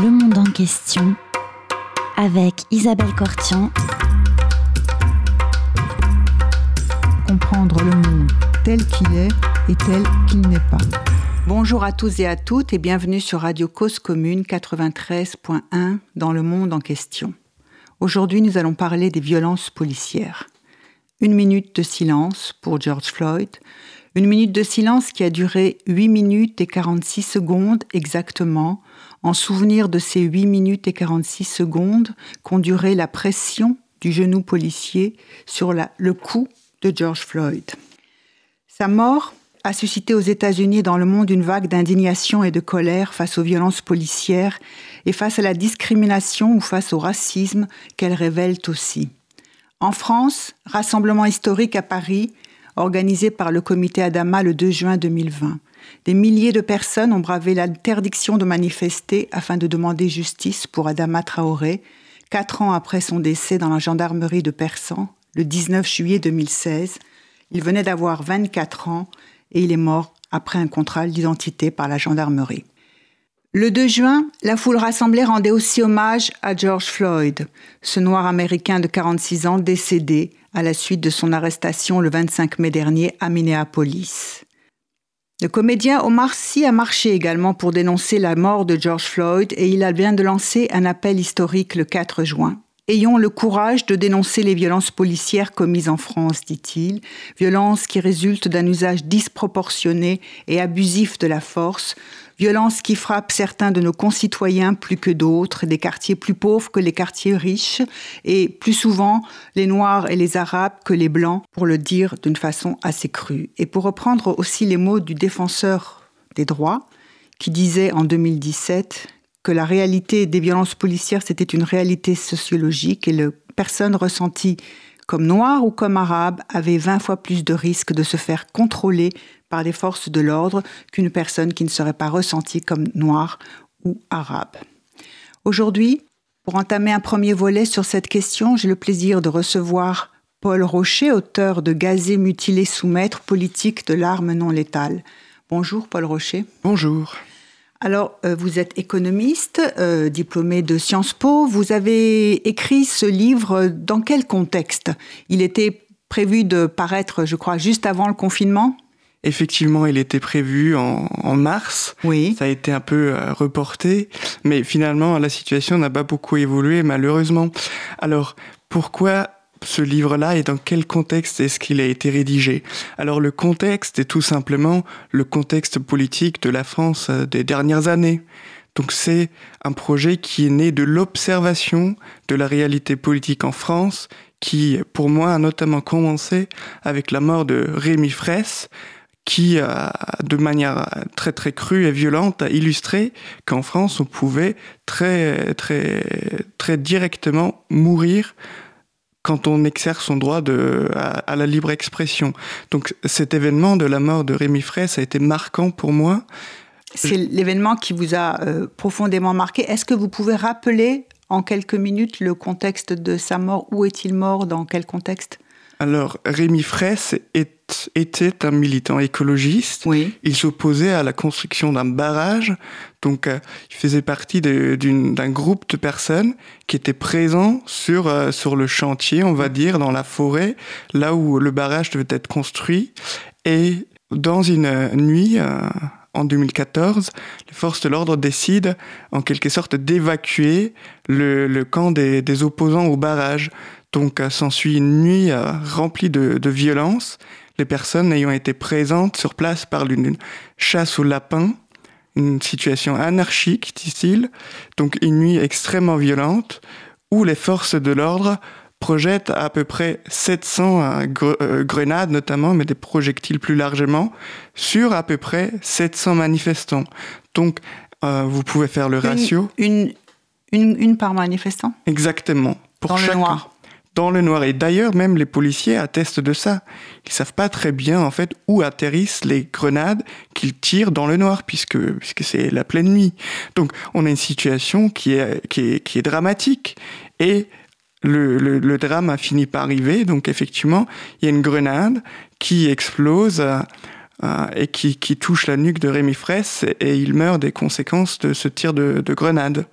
Le monde en question avec Isabelle Cortian. Comprendre le monde tel qu'il est et tel qu'il n'est pas. Bonjour à tous et à toutes et bienvenue sur Radio Cause Commune 93.1 dans le monde en question. Aujourd'hui, nous allons parler des violences policières. Une minute de silence pour George Floyd, une minute de silence qui a duré 8 minutes et 46 secondes exactement, en souvenir de ces 8 minutes et 46 secondes qu'ont duré la pression du genou policier sur le cou de George Floyd. Sa mort a suscité aux États-Unis et dans le monde une vague d'indignation et de colère face aux violences policières et face à la discrimination ou face au racisme qu'elles révèlent aussi. En France, rassemblement historique à Paris, organisé par le comité Adama le 2 juin 2020. Des milliers de personnes ont bravé l'interdiction de manifester afin de demander justice pour Adama Traoré, quatre ans après son décès dans la gendarmerie de Persan, le 19 juillet 2016. Il venait d'avoir 24 ans et il est mort après un contrôle d'identité par la gendarmerie. Le 2 juin, la foule rassemblée rendait aussi hommage à George Floyd, ce noir américain de 46 ans décédé à la suite de son arrestation le 25 mai dernier à Minneapolis. Le comédien Omar Sy a marché également pour dénoncer la mort de George Floyd et il a vient de lancer un appel historique le 4 juin. Ayons le courage de dénoncer les violences policières commises en France, dit-il, violences qui résultent d'un usage disproportionné et abusif de la force, violences qui frappent certains de nos concitoyens plus que d'autres, des quartiers plus pauvres que les quartiers riches, et plus souvent les Noirs et les Arabes que les Blancs, pour le dire d'une façon assez crue. Et pour reprendre aussi les mots du défenseur des droits, qui disait en 2017 que la réalité des violences policières, c'était une réalité sociologique et le personne ressentie comme noire ou comme arabe avait 20 fois plus de risques de se faire contrôler par les forces de l'ordre qu'une personne qui ne serait pas ressentie comme noire ou arabe. Aujourd'hui, pour entamer un premier volet sur cette question, j'ai le plaisir de recevoir Paul Rocher, auteur de Gazé, mutilé, soumettre, politique de l'arme non létale. Bonjour Paul Rocher. Bonjour. Alors, euh, vous êtes économiste, euh, diplômé de Sciences Po. Vous avez écrit ce livre dans quel contexte? Il était prévu de paraître, je crois, juste avant le confinement? Effectivement, il était prévu en, mars. Oui. Ça a été un peu euh, reporté, mais finalement, la situation n'a pas beaucoup évolué, malheureusement. Alors, pourquoi ce livre-là et dans quel contexte est-ce qu'il a été rédigé Alors le contexte est tout simplement le contexte politique de la France euh, des dernières années. Donc c'est un projet qui est né de l'observation de la réalité politique en France, qui pour moi a notamment commencé avec la mort de Rémi Fraisse, qui, de manière très très crue et violente, a illustré qu'en France, on pouvait très très très directement mourir quand on exerce son droit de, à, la libre expression. Donc cet événement de la mort de Rémi Fraisse a été marquant pour moi. C'est l'événement qui vous a euh, profondément marqué. Est-ce que vous pouvez rappeler en quelques minutes le contexte de sa mort? Où est-il mort? Dans quel contexte? Alors, Rémi Fraisse était un militant écologiste. Oui. Il s'opposait à la construction d'un barrage. Donc, euh, il faisait partie d'un groupe de personnes qui étaient présents sur, euh, sur le chantier, on va dire, dans la forêt, là où le barrage devait être construit. Et dans une nuit, euh, en 2014, les forces de l'ordre décident en quelque sorte d'évacuer le, camp des, des opposants au barrage. Donc euh, s'ensuit une nuit euh, remplie de, de violence, les personnes ayant été présentes sur place par une chasse au lapin, une situation anarchique, dit-il, donc une nuit extrêmement violente, où les forces de l'ordre projettent à peu près 700 euh, grenades notamment, mais des projectiles plus largement, sur à peu près 700 manifestants. Donc vous pouvez faire le ratio. Une, une, une par manifestant? Exactement. Pour Dans le noir dans le noir. Et d'ailleurs, même les policiers attestent de ça. Ils savent pas très bien, en fait, où atterrissent les grenades qu'ils tirent dans le noir, puisque, puisque c'est la pleine nuit. Donc, on a une situation qui est, qui est, qui est dramatique. Et le, le, drame a fini par arriver. Donc, effectivement, il y a une grenade qui explose. Euh, et qui, qui, touche la nuque de Rémi Fraisse et il meurt des conséquences de ce tir de, de grenade.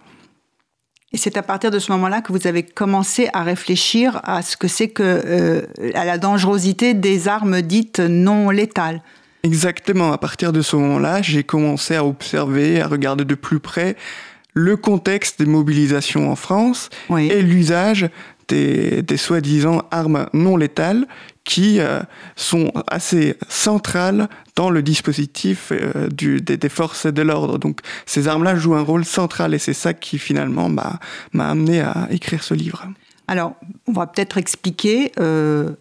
Et c'est à partir de ce moment-là que vous avez commencé à réfléchir à ce que c'est que euh, à la dangerosité des armes dites non létales. Exactement. À partir de ce moment-là, j'ai commencé à observer, à regarder de plus près le contexte des mobilisations en France Oui. et l'usage des, soi-disant armes non létales qui euh, sont assez centrales dans le dispositif euh, des, forces de l'ordre. Donc ces armes-là jouent un rôle central et c'est ça qui finalement m'a m'a amené à écrire ce livre. Alors, on va peut-être expliquer euh,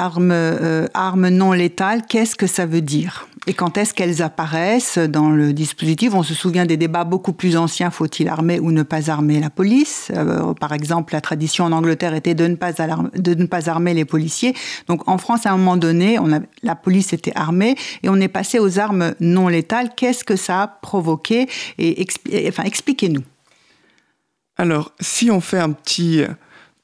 armes, euh, armes non létales, qu'est-ce que ça veut dire? Et quand est-ce qu'elles apparaissent dans le dispositif? On se souvient des débats beaucoup plus anciens, faut-il armer ou ne pas armer la police? Euh, Par exemple, la tradition en Angleterre était de ne, pas de ne pas armer les policiers. Donc en France, à un moment donné, la police était armée et on est passé aux armes non létales. Qu'est-ce que ça a provoqué? Et, Enfin, expliquez-nous. Alors, si on fait un petit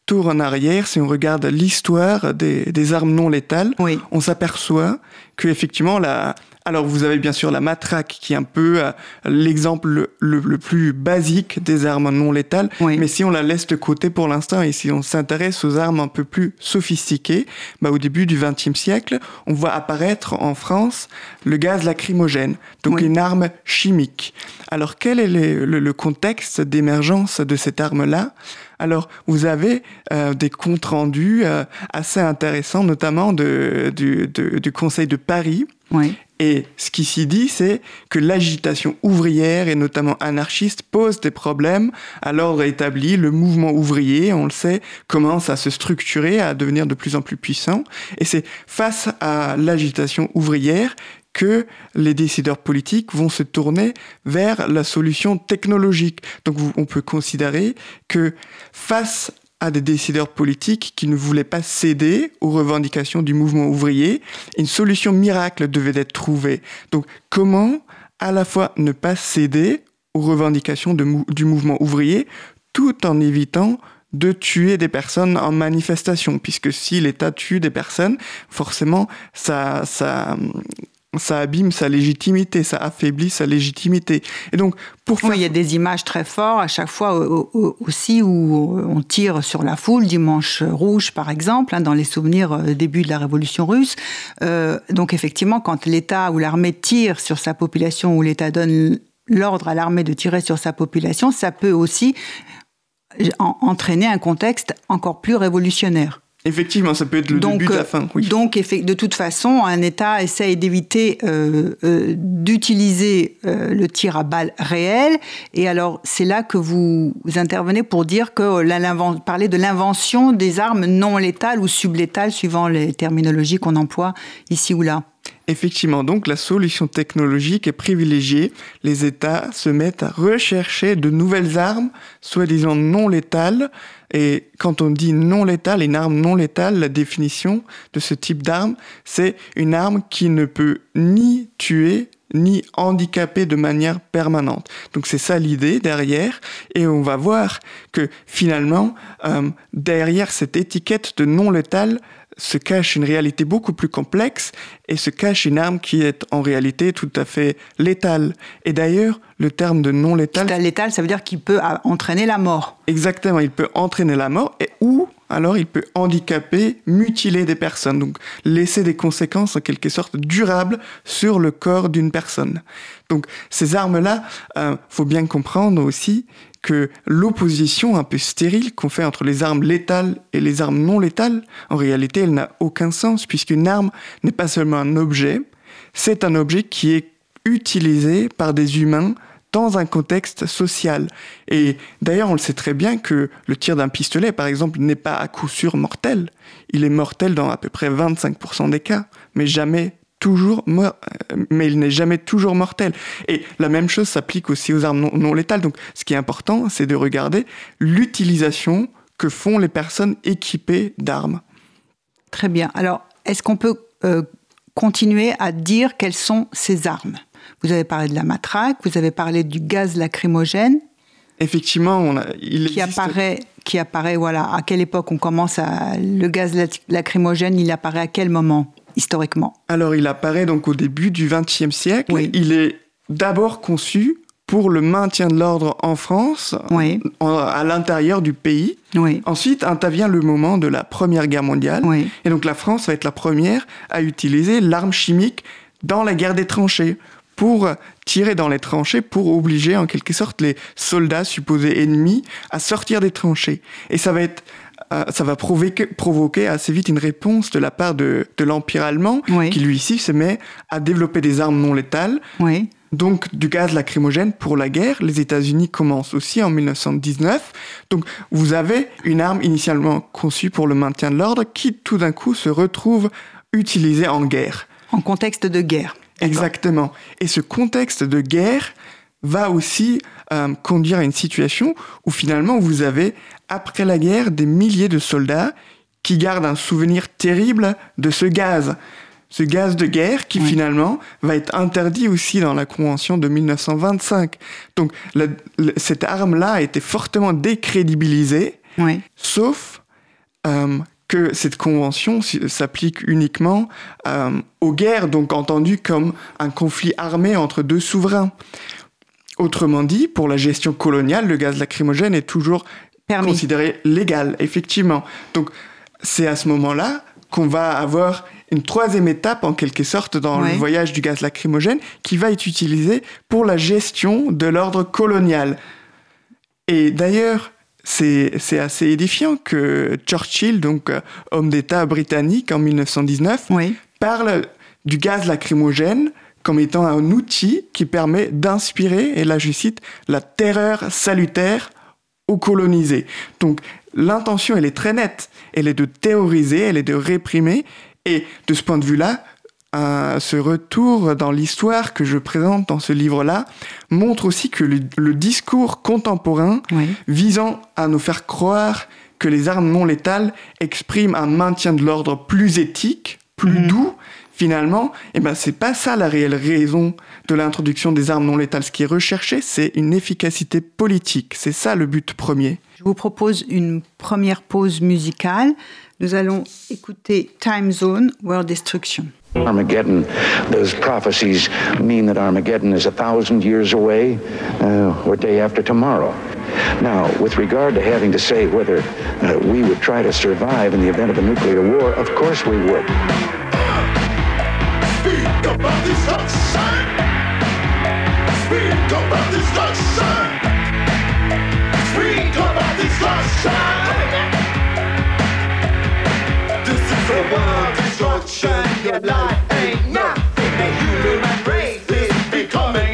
tour en arrière, si on regarde l'histoire des, des armes non létales, Oui. on s'aperçoit que effectivement la alors vous avez bien sûr la matraque qui est un peu euh, l'exemple le, le- le plus basique des armes non létales, Oui. mais si on la laisse de côté pour l'instant et si on s'intéresse aux armes un peu plus sophistiquées, bah, au début du XXe siècle, on voit apparaître en France le gaz lacrymogène, donc Oui. une arme chimique. Alors quel est le, le- le contexte d'émergence de cette arme-là? Alors, vous avez euh, des comptes rendus euh, assez intéressants, notamment de, du, de- du Conseil de Paris. Oui. Et ce qui s'y dit, c'est que l'agitation ouvrière et notamment anarchiste pose des problèmes à l'ordre établi. Le mouvement ouvrier, on le sait, commence à se structurer, à devenir de plus en plus puissant. Et c'est face à l'agitation ouvrière que les décideurs politiques vont se tourner vers la solution technologique. Donc on peut considérer que face à des décideurs politiques qui ne voulaient pas céder aux revendications du mouvement ouvrier, une solution miracle devait être trouvée. Donc comment à la fois ne pas céder aux revendications du mouvement ouvrier tout en évitant de tuer des personnes en manifestation, puisque si l'État tue des personnes, forcément, ça, ça, ça abîme sa légitimité, ça affaiblit sa légitimité. Et donc, pour faire Oui, il y a des images très fortes à chaque fois au- au- aussi où on tire sur la foule, dimanche rouge par exemple, hein, dans les souvenirs euh, début de la révolution russe. Euh, donc effectivement, quand l'État ou l'armée tire sur sa population ou l'État donne l'ordre à l'armée de tirer sur sa population, ça peut aussi en- entraîner un contexte encore plus révolutionnaire. Effectivement, ça peut être le début de euh, la fin. Oui. donc, de toute façon, un État essaye d'éviter euh, euh, d'utiliser euh, le tir à balles réel. Et alors, c'est là que vous intervenez pour dire que la- parler de l'invention des armes non létales ou sublétales, suivant les terminologies qu'on emploie ici ou là. Effectivement, donc la solution technologique est privilégiée. Les États se mettent à rechercher de nouvelles armes, soi-disant non létales. Et quand on dit non létale, une arme non létale, la définition de ce type d'arme, c'est une arme qui ne peut ni tuer ni handicaper de manière permanente. Donc c'est ça l'idée derrière. Et on va voir que finalement, euh, derrière cette étiquette de non létale, se cache une réalité beaucoup plus complexe et se cache une arme qui est en réalité tout à fait létale. Et d'ailleurs, le terme de non létal, Létal, ça veut dire qu'il peut ah, entraîner la mort. exactement, il peut entraîner la mort et ou alors il peut handicaper, mutiler des personnes, donc laisser des conséquences en quelque sorte durables sur le corps d'une personne. Donc ces armes-là, euh, faut bien comprendre aussi que l'opposition un peu stérile qu'on fait entre les armes létales et les armes non létales, en réalité, elle n'a aucun sens, puisqu'une arme n'est pas seulement un objet, c'est un objet qui est utilisé par des humains dans un contexte social. Et d'ailleurs, on le sait très bien que le tir d'un pistolet, par exemple, n'est pas à coup sûr mortel. Il est mortel dans à peu près 25% des cas, mais jamais toujours mor- euh, mais il n'est jamais toujours mortel. Et la même chose s'applique aussi aux armes non, non létales. Donc, ce qui est important, c'est de regarder l'utilisation que font les personnes équipées d'armes. Très bien. Alors, est-ce qu'on peut euh, continuer à dire quelles sont ces armes? Vous avez parlé de la matraque, vous avez parlé du gaz lacrymogène Effectivement, on a, il qui existe- apparaît, qui apparaît, voilà, à quelle époque on commence à. Le gaz lac- lacrymogène, il apparaît à quel moment, historiquement Alors, il apparaît donc au début du XXe siècle. Oui. Il est d'abord conçu pour le maintien de l'ordre en France, Oui, en- à l'intérieur du pays. oui, Ensuite intervient le moment de la Première Guerre mondiale. oui. Et donc la France va être la première à utiliser l'arme chimique dans la guerre des tranchées pour tirer dans les tranchées, pour obliger en quelque sorte les soldats supposés ennemis à sortir des tranchées. Et ça va être ça va provoquer, provoquer assez vite une réponse de la part de, de l'Empire allemand, Oui. qui lui ici se met à développer des armes non létales, Oui, donc du gaz lacrymogène pour la guerre. Les États-Unis commencent aussi en 1919. Donc vous avez une arme initialement conçue pour le maintien de l'ordre qui tout d'un coup se retrouve utilisée en guerre. en contexte de guerre. Exactement. Et ce contexte de guerre va aussi euh, conduire à une situation où finalement vous avez, après la guerre, des milliers de soldats qui gardent un souvenir terrible de ce gaz. Ce gaz de guerre qui Oui. finalement va être interdit aussi dans la Convention de 1925. Donc la- la- cette arme-là a été fortement décrédibilisée Oui, sauf euh, que cette convention s'applique uniquement euh, aux guerres, donc entendu comme un conflit armé entre deux souverains. Autrement dit, pour la gestion coloniale, le gaz lacrymogène est toujours permis. considéré légal, effectivement. Donc c'est à ce moment-là qu'on va avoir une troisième étape en quelque sorte dans Ouais. le voyage du gaz lacrymogène qui va être utilisé pour la gestion de l'ordre colonial. Et d'ailleurs, c'est assez édifiant que Churchill, donc euh, homme d'État britannique en 1919, Oui, parle du gaz lacrymogène comme étant un outil qui permet d'inspirer, et là je cite, la terreur salutaire aux colonisés. Donc l'intention, elle est très nette. Elle est de théoriser, elle est de réprimer. Et de ce point de vue-là, euh, ce retour dans l'histoire que je présente dans ce livre-là montre aussi que le, le discours contemporain oui, visant à nous faire croire que les armes non létales expriment un maintien de l'ordre plus éthique, plus Mhm. doux, finalement, eh ben c'est pas ça la réelle raison de l'introduction des armes non létales. Ce qui est recherché, c'est une efficacité politique. C'est ça le but premier. Je vous propose une première pause musicale. Nous allons écouter Time Zone, World Destruction. Armageddon, those prophecies mean that Armageddon is a thousand years away uh, or day after tomorrow. Now, with regard to having to say whether uh, we would try to survive in the event of a nuclear war, of course we would. About destruction. Speak about destruction. Speak about destruction. This is a world destruction. Your life ain't nothing. The human race is becoming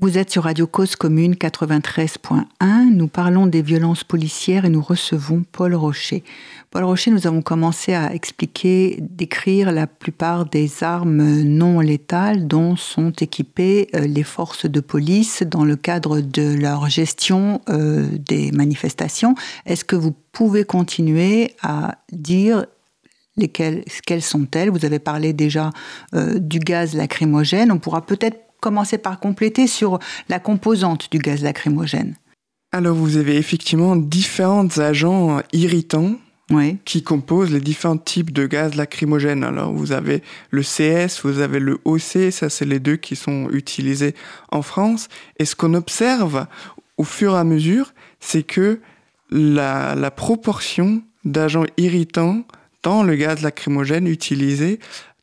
Vous êtes sur Radio Cause Commune 93.1. Nous parlons des violences policières et nous recevons Paul Rocher. Paul Rocher, nous avons commencé à expliquer, décrire la plupart des armes non létales dont sont équipées euh, les forces de police dans le cadre de leur gestion euh, des manifestations. Est-ce que vous pouvez continuer à dire lesquelles, quelles sont-elles? Vous avez parlé déjà euh, du gaz lacrymogène. On pourra peut-être commencer par compléter sur la composante du gaz lacrymogène. Alors vous avez effectivement différents agents irritants Oui, qui composent les différents types de gaz lacrymogènes. Alors vous avez le CS, vous avez le OC, ça c'est les deux qui sont utilisés en France. Et ce qu'on observe au fur et à mesure, c'est que la, la proportion d'agents irritants le gaz lacrymogène utilisé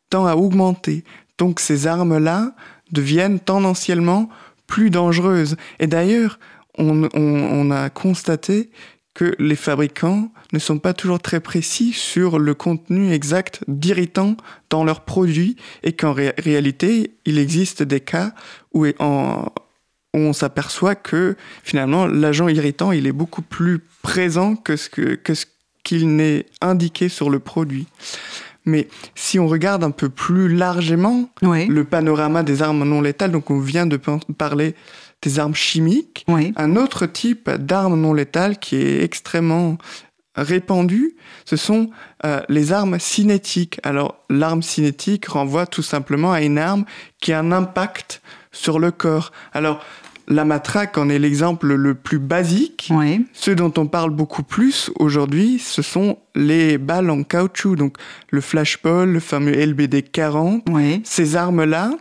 tend à augmenter. Donc ces armes-là deviennent tendanciellement plus dangereuses. Et d'ailleurs, on, a constaté que les fabricants ne sont pas toujours très précis sur le contenu exact d'irritants dans leurs produits et qu'en ré- réalité, il existe des cas où, où on s'aperçoit que finalement l'agent irritant il est beaucoup plus présent que ce que, que ce qu'il n'est indiqué sur le produit. Mais si on regarde un peu plus largement oui, le panorama des armes non létales, donc on vient de parler des armes chimiques, oui, un autre type d'arme non létale qui est extrêmement répandu, ce sont euh, les armes cinétiques. Alors l'arme cinétique renvoie tout simplement à une arme qui a un impact sur le corps. Alors la matraque en est l'exemple le plus basique. oui, Ce dont on parle beaucoup plus aujourd'hui, ce sont les balles en caoutchouc, donc le flashball, le fameux LBD 40. oui, Ces armes-là,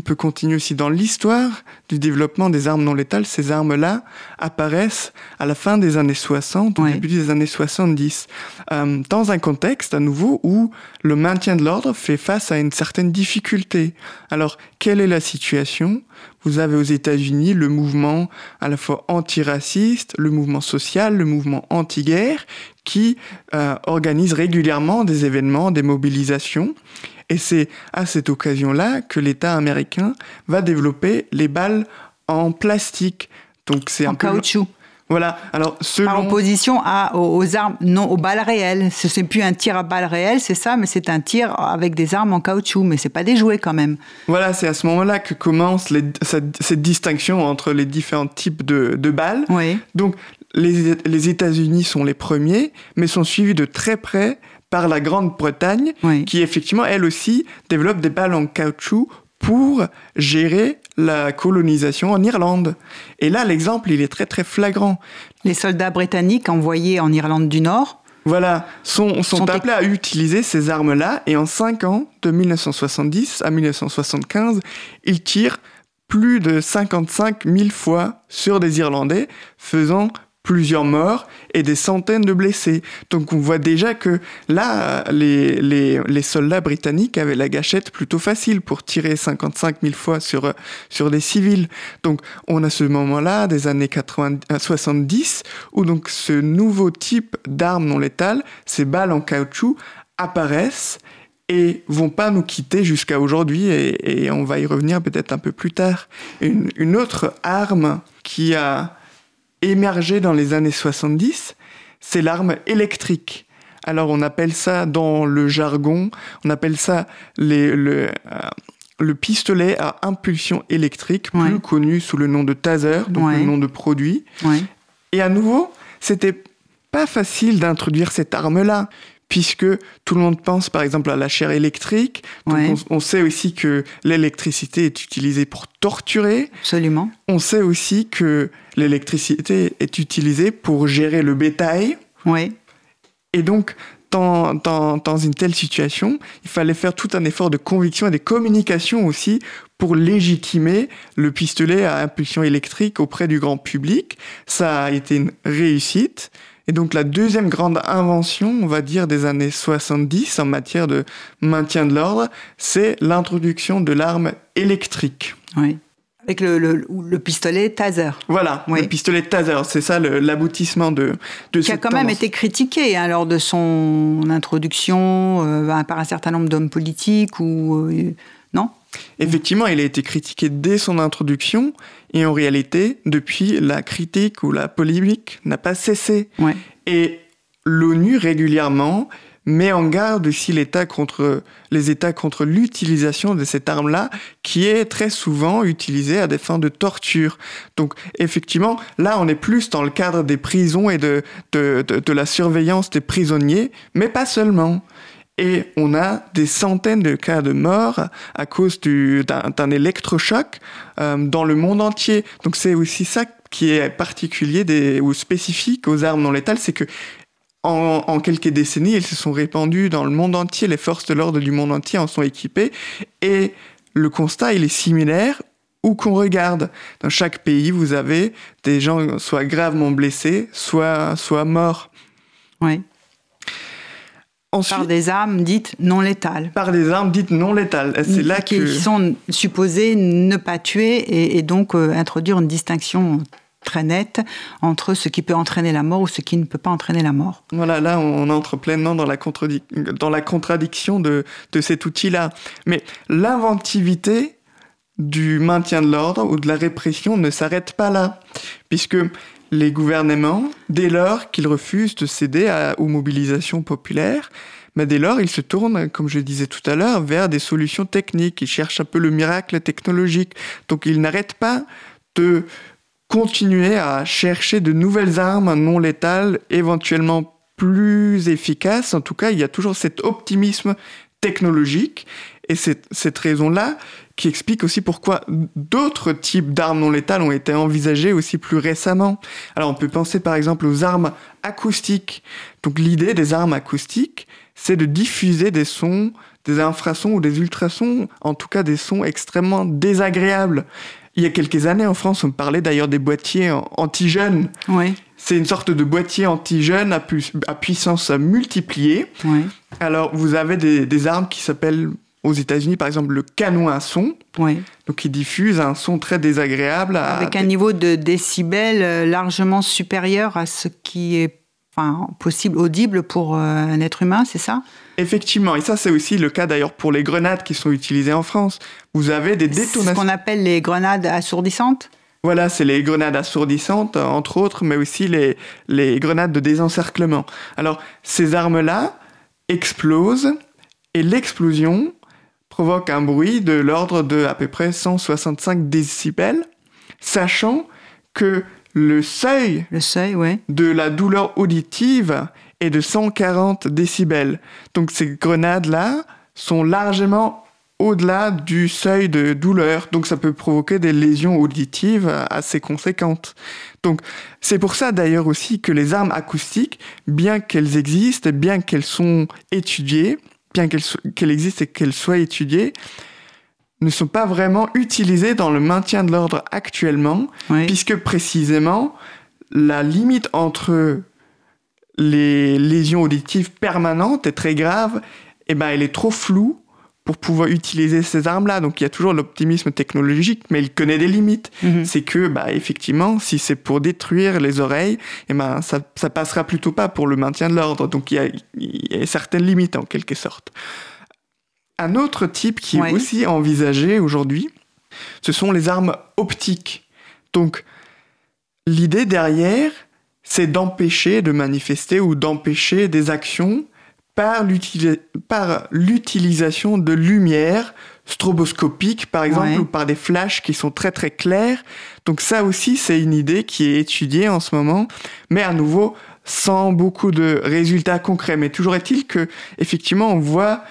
on peut continuer aussi dans l'histoire du développement des armes non létales. Ces armes-là apparaissent à la fin des années 60, au Ouais. début des années 70, euh, dans un contexte à nouveau où le maintien de l'ordre fait face à une certaine difficulté. Alors, quelle est la situation? Vous avez aux États-Unis le mouvement à la fois antiraciste, le mouvement social, le mouvement anti-guerre, qui euh, organise régulièrement des événements, des mobilisations. Et c'est à cette occasion-là que l'État américain va développer les balles en plastique. Donc c'est en un peu caoutchouc. voilà. Alors Par opposition à, aux, aux armes, non aux balles réelles. Ce n'est plus un tir à balles réelles, c'est ça, mais c'est un tir avec des armes en caoutchouc. Mais c'est pas des jouets quand même. voilà, c'est à ce moment-là que commence les- cette, cette distinction entre les différents types de, de balles. Oui, Donc les, les États-Unis sont les premiers, mais sont suivis de très près par la Grande-Bretagne, oui, qui effectivement elle aussi développe des balles en caoutchouc pour gérer la colonisation en Irlande. Et là, l'exemple, il est très très flagrant. Les soldats britanniques envoyés en Irlande du Nord. Voilà, sont, sont, Sont appelés à utiliser ces armes-là, et en 5 ans, de 1970 à 1975, ils tirent plus de 55 000 fois sur des Irlandais, faisant plusieurs morts et des centaines de blessés. Donc on voit déjà que là, les, soldats britanniques avaient la gâchette plutôt facile pour tirer 55 000 fois sur, sur des civils. Donc on a ce moment-là des années 80, euh, 70 où donc ce nouveau type d'armes non létales, ces balles en caoutchouc, apparaissent et vont pas nous quitter jusqu'à aujourd'hui et, on va y revenir peut-être un peu plus tard. Une autre arme qui a émergé dans les années 70, c'est l'arme électrique. Alors on appelle ça dans le jargon, on appelle ça les, le, euh, le pistolet à impulsion électrique, plus Ouais. connu sous le nom de taser, donc Ouais. le nom de produit. Et à nouveau, c'était pas facile d'introduire cette arme-là, puisque tout le monde pense par exemple à la chair électrique. Donc Ouais. on, on sait aussi que l'électricité est utilisée pour torturer. absolument. On sait aussi que l'électricité est utilisée pour gérer le bétail. Oui, Et donc, dans, dans, dans une telle situation, il fallait faire tout un effort de conviction et de communication aussi pour légitimer le pistolet à impulsion électrique auprès du grand public. Ça a été une réussite. Et donc la deuxième grande invention, on va dire, des années 70 en matière de maintien de l'ordre, c'est l'introduction de l'arme électrique. oui. Avec le, le, le pistolet taser. Voilà, Oui. le pistolet taser, c'est ça l'aboutissement de, de Qui a quand même été critiqué hein, lors de son introduction euh, par un certain nombre d'hommes politiques ou. euh, non? Effectivement, il a été critiqué dès son introduction, et en réalité, depuis, la critique ou la polémique n'a pas cessé. Ouais. Et l'ONU régulièrement met en garde aussi l'État contre les États contre l'utilisation de cette arme-là, qui est très souvent utilisée à des fins de torture. Donc effectivement, là, on est plus dans le cadre des prisons et de, de, de, de la surveillance des prisonniers, mais pas seulement. Et on a des centaines de cas de mort à cause du- d'un d'un électrochoc euh, dans le monde entier. Donc c'est aussi ça qui est particulier ou spécifique aux armes non létales, c'est que en quelques décennies, elles se sont répandues dans le monde entier. Les forces de l'ordre du monde entier en sont équipées. Et le constat, il est similaire où qu'on regarde. Dans chaque pays, vous avez des gens soit gravement blessés, soit, soit morts. Ouais. Ensuite, Par des armes dites non létales. par des armes dites non létales. C'est là qui que... sont supposées ne pas tuer et, et donc euh, introduire une distinction très nette entre ce qui peut entraîner la mort ou ce qui ne peut pas entraîner la mort. Voilà, là, on entre pleinement dans la, contradic- dans la contradiction de, de cet outil-là. Mais l'inventivité du maintien de l'ordre ou de la répression ne s'arrête pas là, puisque les gouvernements, dès lors qu'ils refusent de céder aux mobilisations populaires, mais dès lors, ils se tournent, comme je disais tout à l'heure, vers des solutions techniques. Ils cherchent un peu le miracle technologique. Donc, ils n'arrêtent pas de continuer à chercher de nouvelles armes non létales, éventuellement plus efficaces. En tout cas, il y a toujours cet optimisme technologique. Et c'est cette raison-là qui explique aussi pourquoi d'autres types d'armes non létales ont été envisagées aussi plus récemment. Alors on peut penser par exemple aux armes acoustiques. Donc l'idée des armes acoustiques, c'est de diffuser des sons, des infrasons ou des ultrasons, en tout cas des sons extrêmement désagréables. Il y a quelques années en France, on parlait d'ailleurs des boîtiers anti-jeunes. Oui, C'est une sorte de boîtier anti-jeune à, pu- à puissance multipliée. oui, Alors, vous avez des, des armes qui s'appellent aux États-Unis, par exemple, le canon à son, oui. donc qui diffuse un son très désagréable. à Avec un des- niveau de décibels euh, largement supérieur à ce qui est enfin, possible, audible pour euh, un être humain, c'est ça? Effectivement, et ça c'est aussi le cas d'ailleurs pour les grenades qui sont utilisées en France. Vous avez des C'est ce détonations. qu'on appelle les grenades assourdissantes? Voilà, c'est les grenades assourdissantes, entre autres, mais aussi les, les grenades de désencerclement. Alors, ces armes-là explosent et l'explosion provoque un bruit de l'ordre de à peu près 165 décibels, sachant que le seuil Le seuil, oui. de la douleur auditive est de 140 décibels. Donc ces grenades-là sont largement au-delà du seuil de douleur, donc ça peut provoquer des lésions auditives assez conséquentes. Donc c'est pour ça d'ailleurs aussi que les armes acoustiques, bien qu'elles existent, bien qu'elles sont étudiées, bien qu'elles so- qu'elles existent et qu'elles soient étudiées, ne sont pas vraiment utilisées dans le maintien de l'ordre actuellement, oui. puisque précisément la limite entre les lésions auditives permanentes et très graves, eh ben, elle est trop floue pour pouvoir utiliser ces armes-là. Donc il y a toujours l'optimisme technologique, mais il connaît des limites. Mhm. C'est que, bah, effectivement, si c'est pour détruire les oreilles, eh ben, ça, ça passera plutôt pas pour le maintien de l'ordre. Donc il y a, il y a certaines limites en quelque sorte. Un autre type qui Ouais. est aussi envisagé aujourd'hui, ce sont les armes optiques. Donc, l'idée derrière, c'est d'empêcher de manifester ou d'empêcher des actions par l'utilisation de lumière stroboscopique, par exemple, Ouais. ou par des flashs qui sont très très clairs. Donc ça aussi, c'est une idée qui est étudiée en ce moment, mais à nouveau sans beaucoup de résultats concrets. Mais toujours est-il que, effectivement, on voit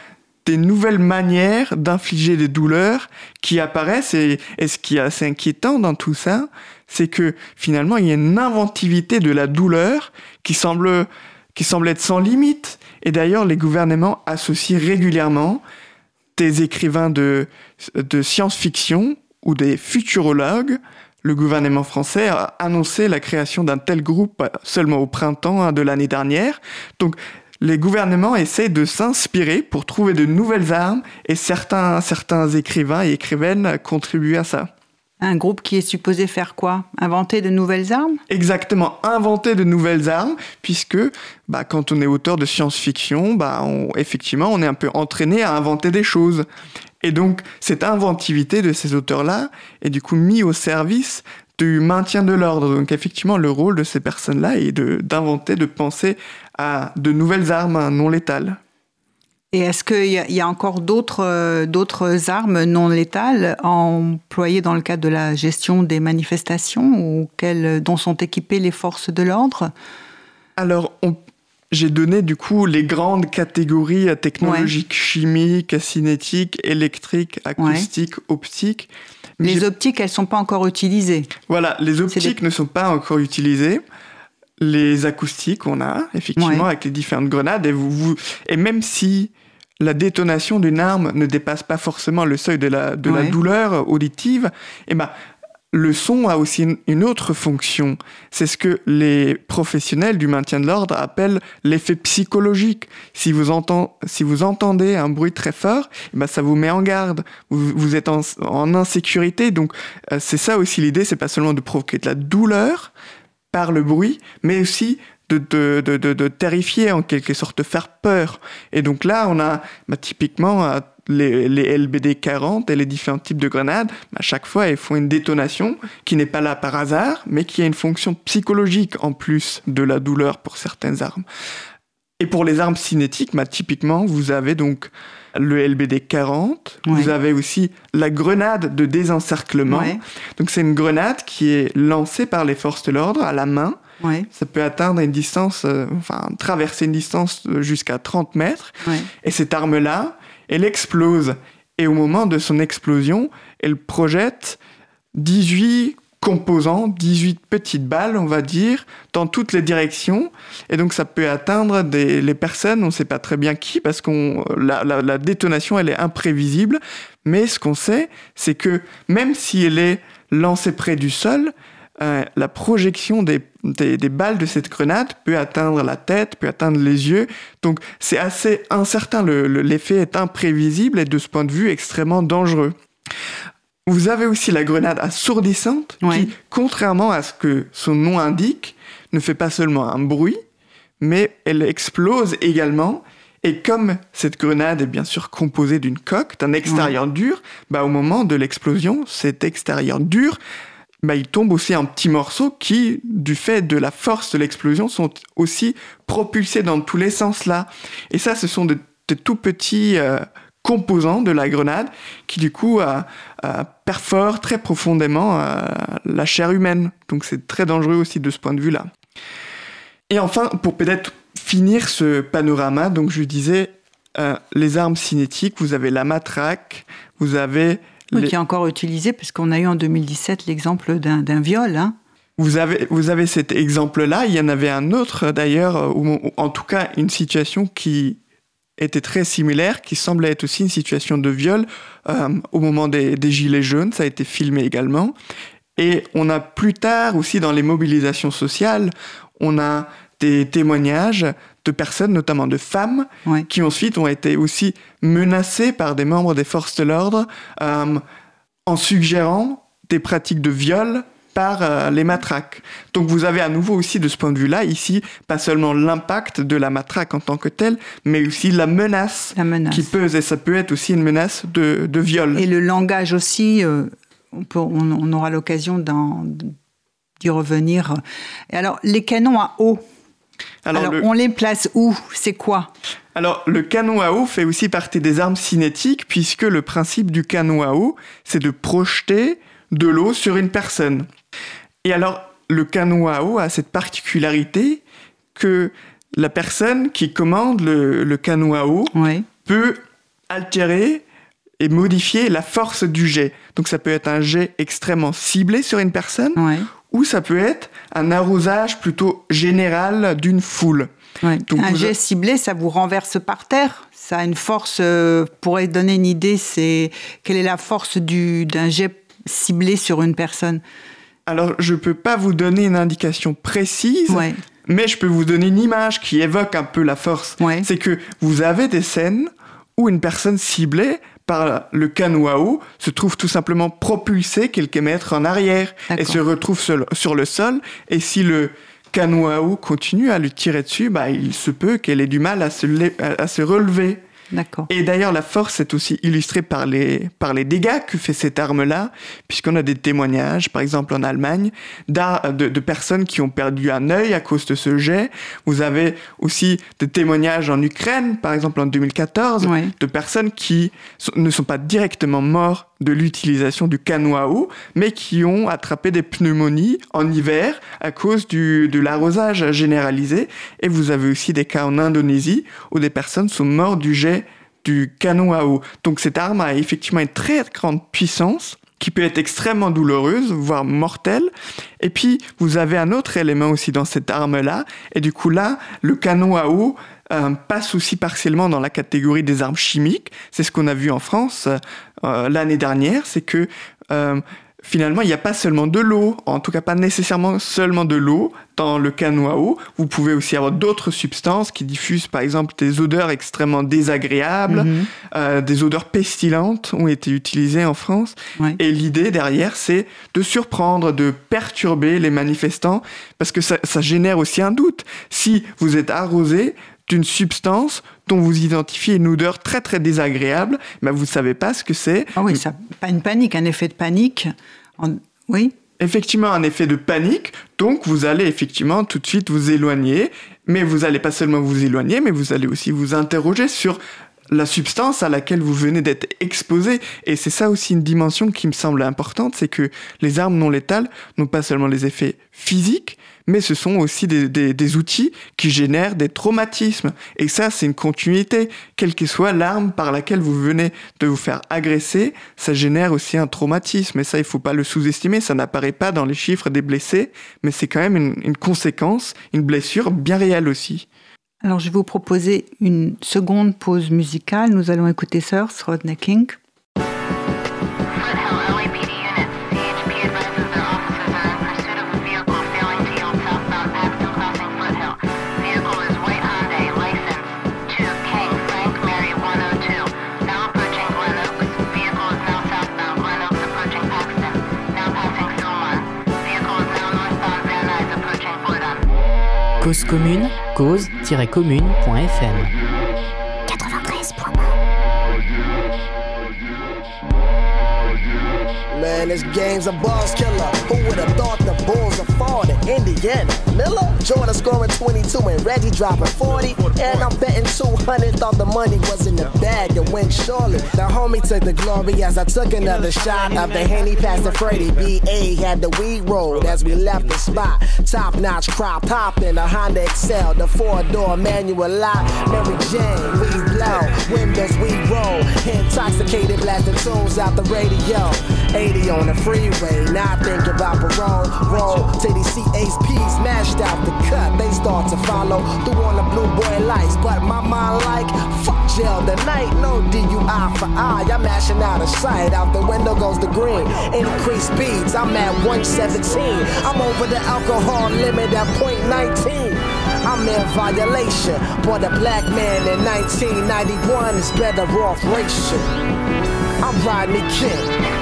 des nouvelles manières d'infliger des douleurs qui apparaissent et, et ce qui est assez inquiétant dans tout ça, c'est que finalement il y a une inventivité de la douleur qui semble, qui semble être sans limite. Et d'ailleurs les gouvernements associent régulièrement des écrivains de, science-fiction ou des futurologues. Le gouvernement français a annoncé la création d'un tel groupe seulement au printemps hein, de l'année dernière. Donc les gouvernements essaient de s'inspirer pour trouver de nouvelles armes et certains, certains écrivains et écrivaines contribuent à ça. Un groupe qui est supposé faire quoi? Inventer de nouvelles armes? Exactement, inventer de nouvelles armes, puisque bah, quand on est auteur de science-fiction, bah, effectivement, on est un peu entraîné à inventer des choses. Et donc, cette inventivité de ces auteurs-là est du coup mise au service du maintien de l'ordre. Donc, effectivement, le rôle de ces personnes-là est d'inventer, de penser à de nouvelles armes non létales. Et est-ce qu'il y, a- il y a encore d'autres euh, d'autres armes non létales employées dans le cadre de la gestion des manifestations ou quelles, dont sont équipées les forces de l'ordre? Alors, on- j'ai donné du coup les grandes catégories technologiques, chimiques, cinétiques, électriques, acoustiques, optiques. Mais Les optiques, elles sont pas encore utilisées. Voilà, les optiques ne sont pas encore utilisées. Les acoustiques, on a effectivement Ouais. avec les différentes grenades. Et, vous, vous- et même si la détonation d'une arme ne dépasse pas forcément le seuil de la, de la douleur auditive, eh ben, le son a aussi une, autre fonction. C'est ce que les professionnels du maintien de l'ordre appellent l'effet psychologique. Si vous, entend- si vous entendez un bruit très fort, eh ben, ça vous met en garde. Vous, vous êtes en, en insécurité. Donc, euh, c'est ça aussi l'idée, c'est pas seulement de provoquer de la douleur par le bruit, mais aussi de, de, de, de- de terrifier en quelque sorte, de faire peur. Et donc là, on a bah, typiquement euh, les, les LBD 40 et les différents types de grenades. À chaque fois, elles font une détonation qui n'est pas là par hasard, mais qui a une fonction psychologique en plus de la douleur pour certaines armes. Et pour les armes cinétiques, bah, typiquement, vous avez donc le LBD 40, Ouais. vous avez aussi la grenade de désencerclement. Ouais. Donc c'est une grenade qui est lancée par les forces de l'ordre à la main. Ouais, Ça peut atteindre une distance, euh, enfin traverser une distance jusqu'à 30 mètres. ouais. Et cette arme-là, elle explose. Et au moment de son explosion, elle projette 18 composants, 18 petites balles, on va dire, dans toutes les directions. Et donc ça peut atteindre des, les personnes, on ne sait pas très bien qui, parce que la, la, la détonation, elle est imprévisible. Mais ce qu'on sait, c'est que même si elle est lancée près du sol, euh, la projection des, des, des balles de cette grenade peut atteindre la tête, peut atteindre les yeux. Donc c'est assez incertain, le- le- l'effet est imprévisible et de ce point de vue extrêmement dangereux. Vous avez aussi la grenade assourdissante Ouais. qui, contrairement à ce que son nom indique, ne fait pas seulement un bruit, mais elle explose également. Et comme cette grenade est bien sûr composée d'une coque, d'un extérieur dur, bah, au moment de l'explosion, cet extérieur dur, bah, il tombe aussi en petits morceaux qui, du fait de la force de l'explosion, sont aussi propulsés dans tous les sens là. Et ça, ce sont de, de tout petits euh, composants de la grenade qui, du coup, euh, euh, perforent très profondément la chair humaine. Donc c'est très dangereux aussi de ce point de vue-là. Et enfin, pour peut-être finir ce panorama, donc je disais, les armes cinétiques, vous avez la matraque, vous avez Oui, les- qui est encore utilisé, puisqu'on a eu en 2017 l'exemple d'un d'un viol. Hein. Vous avez, vous avez cet exemple-là. Il y en avait un autre d'ailleurs, ou ou en tout cas une situation qui était très similaire, qui semblait être aussi une situation de viol euh, au moment des, des Gilets jaunes. Ça a été filmé également. Et on a plus tard aussi dans les mobilisations sociales, on a des témoignages de personnes, notamment de femmes, Ouais. qui ensuite ont été aussi menacées par des membres des forces de l'ordre euh, en suggérant des pratiques de viol par euh, les matraques. Donc vous avez à nouveau aussi de ce point de vue-là, ici, pas seulement l'impact de la matraque en tant que telle, mais aussi la menace, La menace. qui peut, et ça peut être aussi une menace de, de viol. Et le langage aussi, euh, on, peut- on- on aura l'occasion d'y revenir. Et alors, les canons à eau, Alors, alors, le- on les place où? C'est quoi? Alors, le canon à eau fait aussi partie des armes cinétiques, puisque le principe du canon à eau, c'est de projeter de l'eau sur une personne. Et alors, le canon à eau a cette particularité que la personne qui commande le, le canon à eau peut altérer et modifier la force du jet. Donc ça peut être un jet extrêmement ciblé sur une personne, Ouais. Ou ça peut être un arrosage plutôt général d'une foule. ouais. Donc Un vous- jet ciblé, ça vous renverse par terre. Ça a une force. euh, pourrait donner une idée, c'est quelle est la force du d'un jet ciblé sur une personne Alors, je peux pas vous donner une indication précise, Ouais. mais je peux vous donner une image qui évoque un peu la force. Ouais. C'est que vous avez des scènes où une personne ciblée par le canot à eau se trouve tout simplement propulsé quelques mètres en arrière et se retrouve sur le, sur le sol. Et si le canot à eau continue à le tirer dessus, bah, il se peut qu'elle ait du mal se, à se relever. D'accord. Et d'ailleurs, la force est aussi illustrée par les, par les dégâts que fait cette arme-là, puisqu'on a des témoignages, par exemple en Allemagne, de, de personnes qui ont perdu un œil à cause de ce jet. Vous avez aussi des témoignages en Ukraine, par exemple en 2014, Ouais. de personnes qui ne sont pas directement morts de l'utilisation du canot à eau, mais qui ont attrapé des pneumonies en hiver à cause du, de l'arrosage généralisé. Et vous avez aussi des cas en Indonésie où des personnes sont mortes du jet du canot à eau. Donc cette arme a effectivement une très grande puissance qui peut être extrêmement douloureuse, voire mortelle. Et puis, vous avez un autre élément aussi dans cette arme-là. Et du coup, là, le canon à eau euh, passe aussi partiellement dans la catégorie des armes chimiques. C'est ce qu'on a vu en France euh, l'année dernière. C'est que euh, finalement, il n'y a pas seulement de l'eau, en tout cas pas nécessairement seulement de l'eau dans le canot à eau. Vous pouvez aussi avoir d'autres substances qui diffusent par exemple des odeurs extrêmement désagréables, Mhm. euh, des odeurs pestilentes ont été utilisées en France. Ouais. Et l'idée derrière, c'est de surprendre, de perturber les manifestants, parce que ça, ça génère aussi un doute. Si vous êtes arrosé d'une substance dont vous identifiez une odeur très très désagréable, ben vous ne savez pas ce que c'est. Ah oui, ça, pas une panique, un effet de panique. En- Oui, effectivement un effet de panique, donc vous allez effectivement tout de suite vous éloigner, mais vous allez pas seulement vous éloigner, mais vous allez aussi vous interroger sur la substance à laquelle vous venez d'être exposé. Et c'est ça aussi une dimension qui me semble importante, c'est que les armes non létales n'ont pas seulement les effets physiques, mais ce sont aussi des, outils qui génèrent des traumatismes. Et ça, c'est une continuité. Quelle que soit l'arme par laquelle vous venez de vous faire agresser, ça génère aussi un traumatisme. Et ça, il faut pas le sous-estimer. Ça n'apparaît pas dans les chiffres des blessés, mais c'est quand même une, une conséquence, une blessure bien réelle aussi. Alors je vais vous proposer une seconde pause musicale. Nous allons écouter Sir Rodney King. Foothill LAPD units. CHP advises their officers are in pursuit of a vehicle failing to yield southbound Paxton Crossing Foothill. Vehicle is white Hyundai, license to King Frank Mary 102. Now approaching Glen Oaks. Vehicle is now southbound Glen Oaks approaching Paxton. Now passing Silmar. Vehicle is now northbound Van Nuys approaching Woodham. Cause commune, cause-commune.fm. this game's a boss killer. Who would have thought the Bulls would fall to Indiana? Miller, Jordan scoring 22 and Reggie dropping 40. And I'm betting 200. Thought the money was in the bag to win surely. The homie took the glory as I took another shot of the Henny past the Freddy. BA had the weed rolled as we left the spot. Top notch crop popping, a Honda Excel, the four door manual lock. Mary Jane, we blow, windows we roll. Intoxicated blasting tunes out the radio. 80 on the freeway, now I think about parole. Roll till Ace P smashed out the cut. They start to follow through on the blue boy lights. But my mind like, fuck jail tonight. No DUI for I. I'm mashing out of sight. Out the window goes the green. Increased speeds, I'm at 117. I'm over the alcohol limit at point 19. I'm in violation. But a black man in 1991 is better off racial. I'm Rodney King.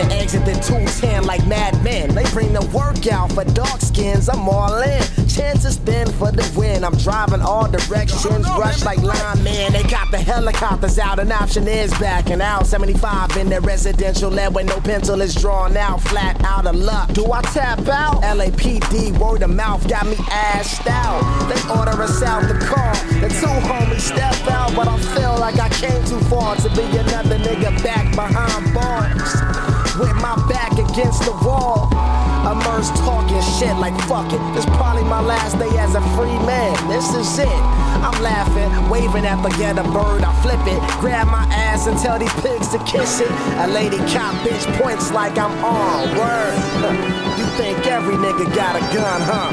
The exit the 210 like madmen. They bring the workout for dark skins. I'm all in. Chances thin for the win. I'm driving all directions. Rush like linemen. They got the helicopters out. An option is back. backing out. 75 in the residential lab where no pencil is drawn out. Flat out of luck. Do I tap out? LAPD word of mouth got me assed out. They order us out the car. The two homies step out, but I feel like I came too far to be another nigga back behind bars. With my back against the wall. Immersed talking shit like fuck it. It's probably my last day as a free man. This is it. I'm laughing, waving at the get a bird. I flip it, grab my ass and tell these pigs to kiss it. A lady cop bitch points like I'm on. Word. You think every nigga got a gun, huh?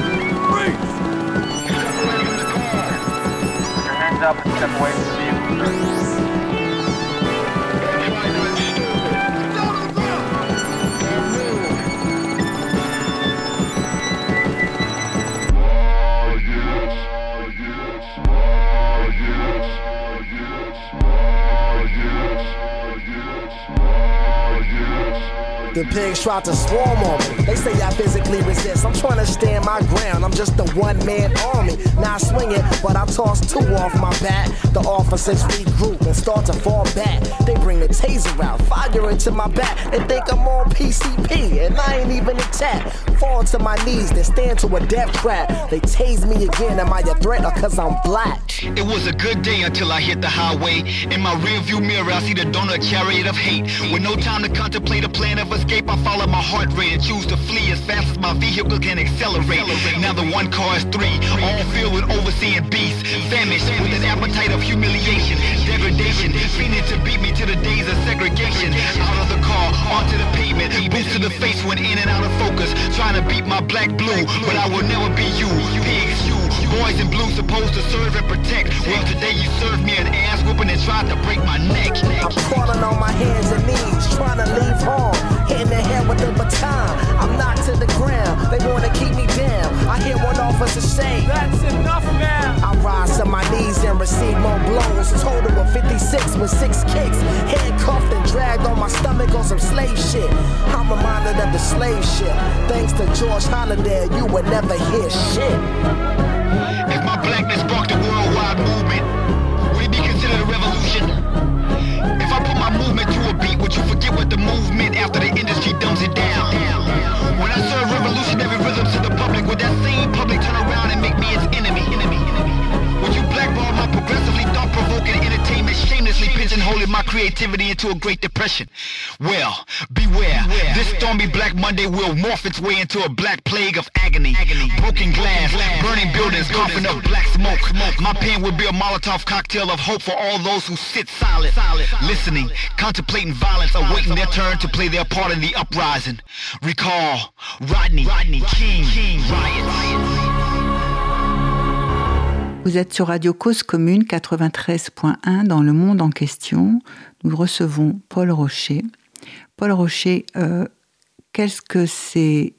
Freeze. Your hands up and step away from the vehicle. The pigs tried to swarm on me. They say I physically resist. I'm trying to stand my ground. I'm just a one man army. Not swinging, but I toss two off my bat. The officers regroup and start to fall back. They bring the taser out, fire into my back. They think I'm on PCP, and I ain't even attacked. Fall to my knees, then stand to a death trap. They tase me again. Am I a threat or cause I'm black? It was a good day until I hit the highway. In my rearview mirror, I see the donut chariot of hate. With no time to contemplate a plan of escape, I follow my heart rate and choose to flee as fast as my vehicle can accelerate. Now the one car is three, all filled with overseeing beasts. Famished with an appetite of humiliation, degradation, fiending to beat me to the days of segregation. Out of the car, onto the pavement, boots to the face went in and out of focus. Trying to beat my black blue, but I will never be you. Pigs, you, boys in blue supposed to serve and protect. Well, today you served me an ass whooping and tried to break my neck. I'm crawling on my hands and knees, trying to leave home. Hitting the head with the baton. I'm knocked to the ground. They wanna keep me down. I hear one officer say, That's enough now. I rise to my knees and receive more blows. Total of 56 with six kicks. Handcuffed and dragged on my stomach on some slave shit. I'm reminded of the slave ship. Thanks to George Holiday, you would never hear shit. If my blackness sparked a worldwide movement, would you forget what the movement after the industry dumbs it down? When I serve revolutionary rhythms to the public, would that same public turn around and make me its enemy? enemy, enemy? Would you blackball my progressively thought-provoking entertainment, shamelessly pigeonholing my creativity into a Great Depression? Well, beware. This stormy Black Monday will morph its way into a black plague of agony. Broken glass, burning buildings, coughing up black smoke. My pen would be a Molotov cocktail of hope for all those who sit silent, listening, contemplating violence, awaiting their turn to play their part in the uprising. Recall Rodney, Rodney King, King riot. Vous êtes sur Radio Cause Commune 93.1 dans le monde en question. Nous recevons Paul Rocher. Paul Rocher, euh, qu'est-ce que ces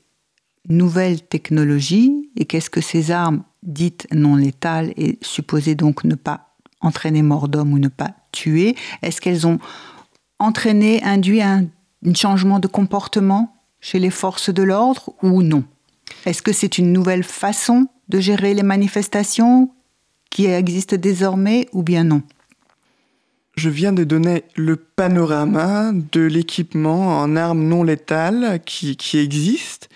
nouvelles technologies et qu'est-ce que ces armes dites non létales et supposées donc ne pas entraîner mort d'homme ou ne pas tuer, est-ce qu'elles ont entraîné, induit un, un changement de comportement chez les forces de l'ordre ou non? Est-ce que c'est une nouvelle façon de gérer les manifestations? Qui existe désormais ou bien non? Je viens de donner le panorama de l'équipement en armes non létales qui, qui existe.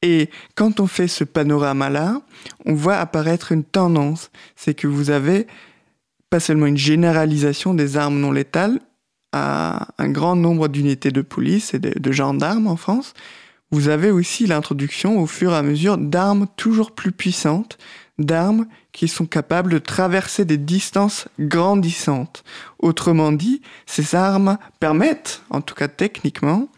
Et quand on fait ce panorama-là, on voit apparaître une tendance. C'est que vous avez pas seulement une généralisation des armes non létales à un grand nombre d'unités de police et de, de gendarmes en France, vous avez aussi l'introduction au fur et à mesure d'armes toujours plus puissantes, d'armes qui sont capables de traverser des distances grandissantes. Autrement dit, ces armes permettent, en tout cas techniquement,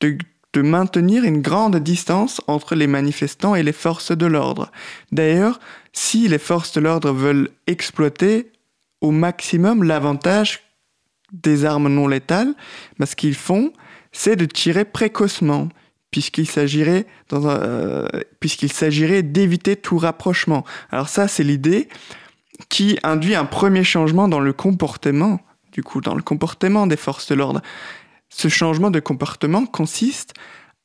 de, maintenir une grande distance entre les manifestants et les forces de l'ordre. D'ailleurs, si les forces de l'ordre veulent exploiter au maximum l'avantage des armes non létales, ben, ce qu'ils font, c'est de tirer précocement puisqu'il s'agirait euh, puisqu'il s'agirait d'éviter tout rapprochement. Alors ça, c'est l'idée qui induit un premier changement dans le comportement, du coup, dans le comportement des forces de l'ordre. Ce changement de comportement consiste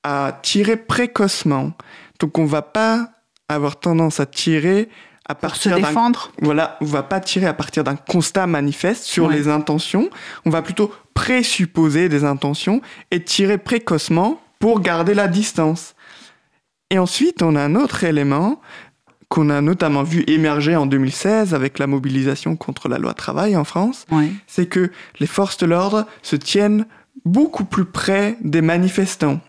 à tirer précocement. Donc on va pas avoir tendance à tirer à partir se d'un défendre voilà, on va pas tirer à partir d'un constat manifeste sur Ouais. les intentions, on va plutôt présupposer des intentions et tirer précocement pour garder la distance. Et ensuite, on a un autre élément qu'on a notamment vu émerger en 2016 avec la mobilisation contre la loi travail en France, c'est que les forces de l'ordre se tiennent beaucoup plus près des manifestants.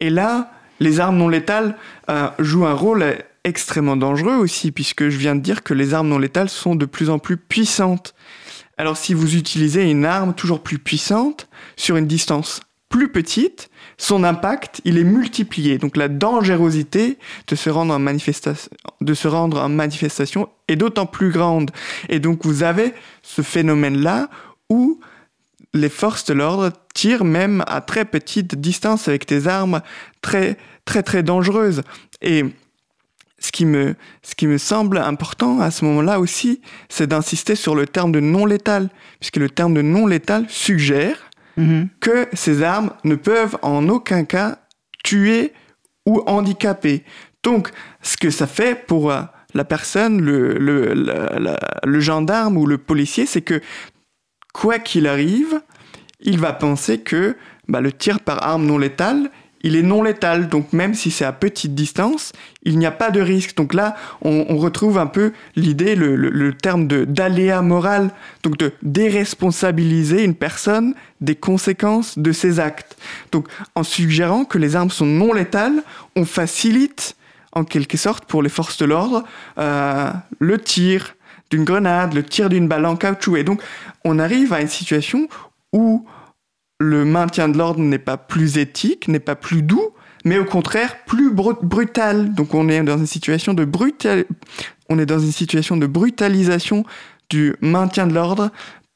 Et là, les armes non létales euh, jouent un rôle extrêmement dangereux aussi, puisque je viens de dire que les armes non létales sont de plus en plus puissantes. Alors si vous utilisez une arme toujours plus puissante sur une distance plus petite, son impact, il est multiplié. Donc la dangerosité de se rendre en manifestation, de se rendre en manifestation est d'autant plus grande. Et donc vous avez ce phénomène-là où les forces de l'ordre tirent même à très petite distance avec des armes très très très dangereuses. Et ce qui me, ce qui me semble important à ce moment-là aussi, c'est d'insister sur le terme de non létal, puisque le terme de non létal suggère Mhm. que ces armes ne peuvent en aucun cas tuer ou handicaper. Donc, ce que ça fait pour euh, la personne, le, le gendarme ou le policier, c'est que quoi qu'il arrive, il va penser que bah, le tir par arme non létale, il est non létal. Donc même si c'est à petite distance, il n'y a pas de risque. Donc là, on, retrouve un peu l'idée, le, le- le terme d'aléa moral, donc de déresponsabiliser une personne des conséquences de ses actes. Donc en suggérant que les armes sont non létales, on facilite en quelque sorte pour les forces de l'ordre euh, le tir d'une grenade, le tir d'une balle en caoutchouc. Et donc on arrive à une situation où le maintien de l'ordre n'est pas plus éthique, n'est pas plus doux, mais au contraire plus bru- brutal. Donc on est dans une situation de brutal, on est dans une situation de brutalisation du maintien de l'ordre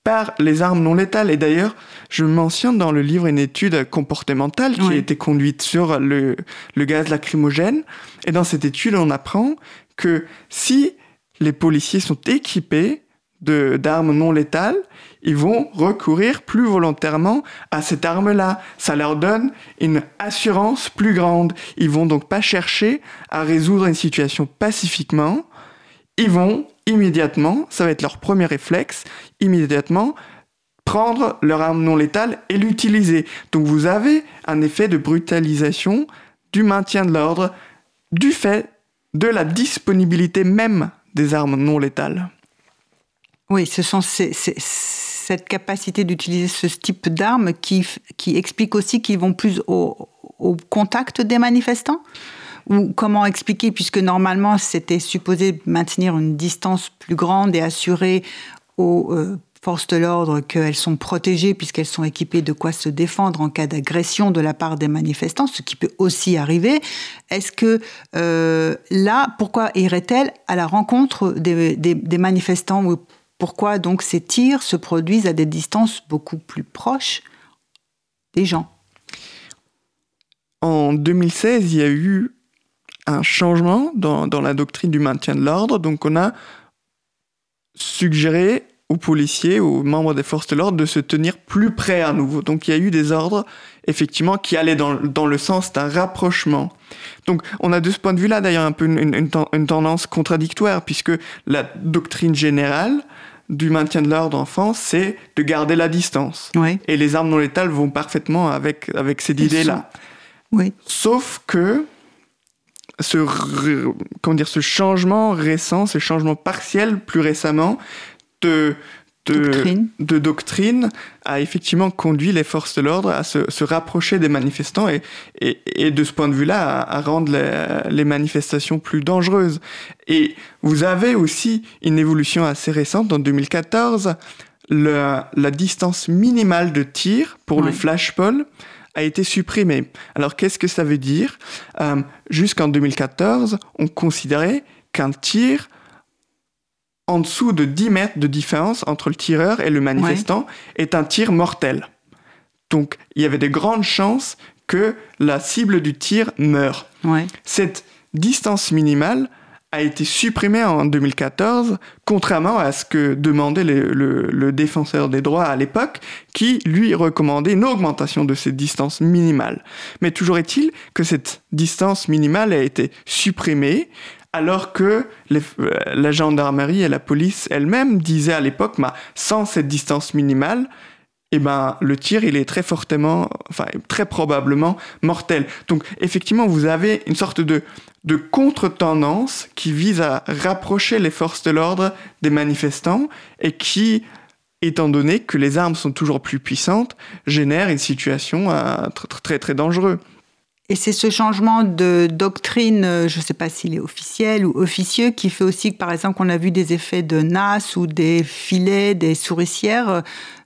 par les armes non létales. Et d'ailleurs, je mentionne dans le livre une étude comportementale qui a été conduite sur le, le gaz lacrymogène. Et dans cette étude, on apprend que si les policiers sont équipés d'armes non létales, ils vont recourir plus volontairement à cette arme-là. Ça leur donne une assurance plus grande. Ils vont donc pas chercher à résoudre une situation pacifiquement. Ils vont immédiatement, ça va être leur premier réflexe, immédiatement prendre leur arme non létale et l'utiliser. Donc vous avez un effet de brutalisation du maintien de l'ordre du fait de la disponibilité même des armes non létales. Oui, ce sont ces- ces- cette capacité d'utiliser ce type d'armes qui, qui explique aussi qu'ils vont plus au, au contact des manifestants? Ou comment expliquer, puisque normalement c'était supposé maintenir une distance plus grande et assurer aux euh, forces de l'ordre qu'elles sont protégées puisqu'elles sont équipées de quoi se défendre en cas d'agression de la part des manifestants, ce qui peut aussi arriver. Est-ce que euh, là, pourquoi irait-elle à la rencontre des, des- des manifestants ou pourquoi donc ces tirs se produisent à des distances beaucoup plus proches des gens En 2016, il y a eu un changement dans, la doctrine du maintien de l'ordre. Donc on a suggéré aux policiers, aux membres des forces de l'ordre de se tenir plus près à nouveau. Donc il y a eu des ordres, effectivement, qui allaient dans, dans le sens d'un rapprochement. Donc on a de ce point de vue-là d'ailleurs un peu une tendance contradictoire, puisque la doctrine générale du maintien de l'ordre en France, c'est de garder la distance. Et les armes non létales vont parfaitement avec, avec cette idée-là. Oui. Sauf que ce, comment dire, ce changement récent, ce changement partiel plus récemment de, de Doctrine. de doctrine a effectivement conduit les forces de l'ordre à se, se rapprocher des manifestants et, et, et de ce point de vue-là à, à rendre les, les manifestations plus dangereuses. Et vous avez aussi une évolution assez récente en 2014, le- la distance minimale de tir pour le Ouais. flashball a été supprimée. Alors qu'est-ce que ça veut dire? Euh, Jusqu'en 2014, on considérait qu'un tir en dessous de 10 mètres de différence entre le tireur et le manifestant est un tir mortel. Donc il y avait de grandes chances que la cible du tir meure. Ouais. Cette distance minimale a été supprimée en 2014, contrairement à ce que demandait le, le- le défenseur des droits à l'époque, qui lui recommandait une augmentation de cette distance minimale. Mais toujours est-il que cette distance minimale a été supprimée, alors que euh, la gendarmerie et la police elles-mêmes disaient à l'époque, bah, sans cette distance minimale, eh ben, le tir, il est très fortement, enfin, très probablement mortel. Donc, effectivement, vous avez une sorte de, de contre-tendance qui vise à rapprocher les forces de l'ordre des manifestants et qui, étant donné que les armes sont toujours plus puissantes, génère une situation euh, tr- tr- très, très dangereuse. Et c'est ce changement de doctrine, euh, je ne sais pas s'il est officiel ou officieux, qui fait aussi que, par exemple, qu'on a vu des effets de NAS ou des filets, des souricières, euh,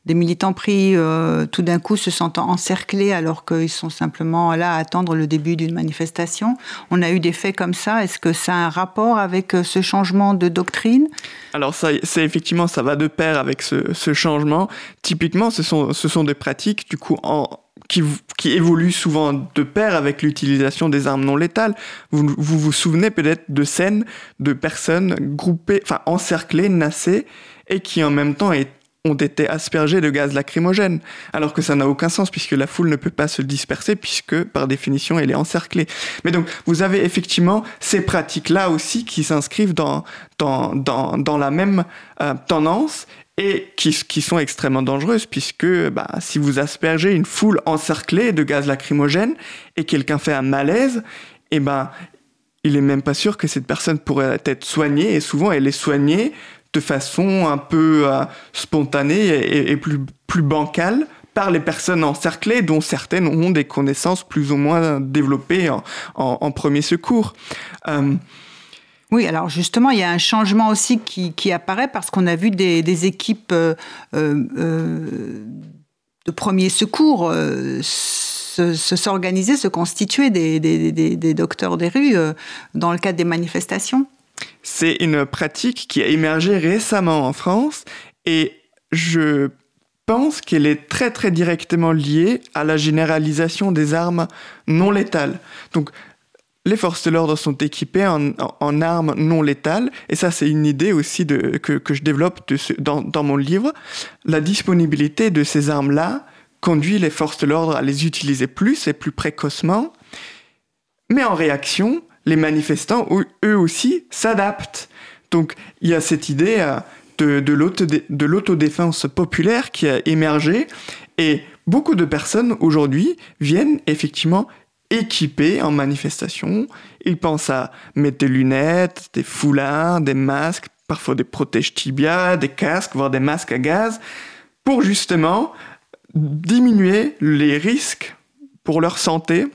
des militants pris euh, tout d'un coup se sentant encerclés alors qu'ils sont simplement là à attendre le début d'une manifestation. On a eu des faits comme ça. Est-ce que ça a un rapport avec euh, ce changement de doctrine? Alors ça, c'est effectivement, ça va de pair avec ce, ce changement. Typiquement, ce sont, ce sont des pratiques du coup en, qui, qui évoluent souvent de pair avec l'utilisation des armes non létales. Vous vous, souvenez peut-être de scènes de personnes groupées, enfin encerclées, nassées, et qui en même temps ont été aspergées de gaz lacrymogène, alors que ça n'a aucun sens puisque la foule ne peut pas se disperser puisque par définition elle est encerclée. Mais donc vous avez effectivement ces pratiques-là aussi qui s'inscrivent dans, dans, dans, dans la même euh, tendance et qui, qui sont extrêmement dangereuses puisque bah, si vous aspergez une foule encerclée de gaz lacrymogène et quelqu'un fait un malaise, et ben il est même pas sûr que cette personne pourrait être soignée et souvent elle est soignée de façon un peu euh, spontanée et, plus, bancale par les personnes encerclées dont certaines ont des connaissances plus ou moins développées en premier secours. Euh, Oui, alors justement, il y a un changement aussi qui, apparaît parce qu'on a vu des, équipes euh, euh, euh, de premier secours euh, se- se- s'organiser, se, constituer des, des- docteurs des rues dans le cadre des manifestations. C'est une pratique qui a émergé récemment en France et je pense qu'elle est très très directement liée à la généralisation des armes non létales. Donc les forces de l'ordre sont équipées en, armes non létales et ça c'est une idée aussi que, je développe dans, mon livre. La disponibilité de ces armes-là conduit les forces de l'ordre à les utiliser plus et plus précocement mais en réaction, les manifestants, eux- aussi, s'adaptent. Donc il y a cette idée euh, de l'autodéfense populaire qui a émergé et beaucoup de personnes aujourd'hui viennent effectivement équipées en manifestation. Ils pensent à mettre des lunettes, des foulards, des masques, parfois des protèges tibia, des casques, voire des masques à gaz, pour justement diminuer les risques pour leur santé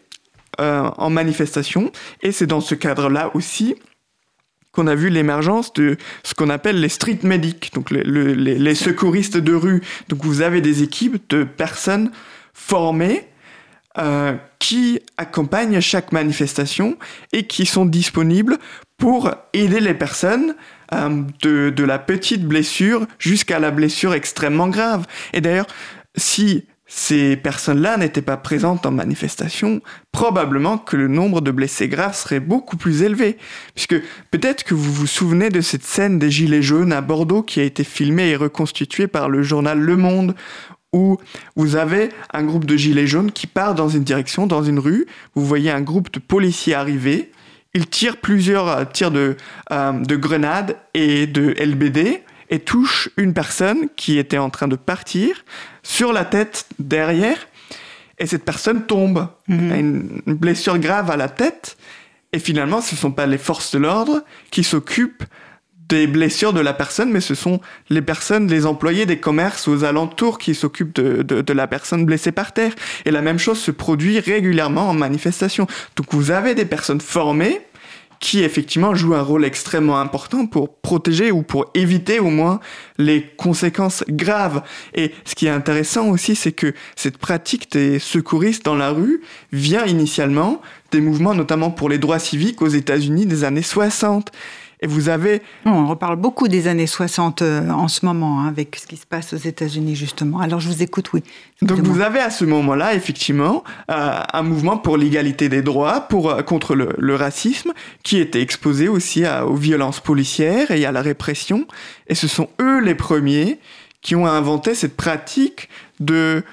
euh, en manifestation. Et c'est dans ce cadre-là aussi qu'on a vu l'émergence de ce qu'on appelle les street medics, donc les, le- les- les secouristes de rue. Donc vous avez des équipes de personnes formées euh, qui accompagnent chaque manifestation et qui sont disponibles pour aider les personnes euh, de, de la petite blessure jusqu'à la blessure extrêmement grave. Et d'ailleurs, si ces personnes-là n'étaient pas présentes en manifestation, probablement que le nombre de blessés graves serait beaucoup plus élevé. Puisque peut-être que vous vous souvenez de cette scène des Gilets jaunes à Bordeaux qui a été filmée et reconstituée par le journal Le Monde, où vous avez un groupe de Gilets jaunes qui part dans une direction, dans une rue, vous voyez un groupe de policiers arriver, ils tirent plusieurs euh, tirs de, euh, de grenades et de LBD et touchent une personne qui était en train de partir sur la tête derrière. Et cette personne tombe, a une, une blessure grave à la tête. Et finalement ce ne sont pas les forces de l'ordre qui s'occupent des blessures de la personne, mais ce sont les personnes, les employés des commerces aux alentours qui s'occupent de, de, de la personne blessée par terre. Et la même chose se produit régulièrement en manifestation. Donc vous avez des personnes formées qui effectivement jouent un rôle extrêmement important pour protéger ou pour éviter au moins les conséquences graves. Et ce qui est intéressant aussi, c'est que cette pratique des secouristes dans la rue vient initialement des mouvements notamment pour les droits civiques aux États-Unis des années 60. Et vous avez... On reparle beaucoup des années 60 euh, en ce moment, hein, avec ce qui se passe aux États-Unis, justement. Alors, je vous écoute, oui. Donc vous avez à ce moment-là, effectivement, euh, un mouvement pour l'égalité des droits, pour, euh, contre le, le racisme, qui était exposé aussi à- aux violences policières et à la répression. Et ce sont eux les premiers qui ont inventé cette pratique de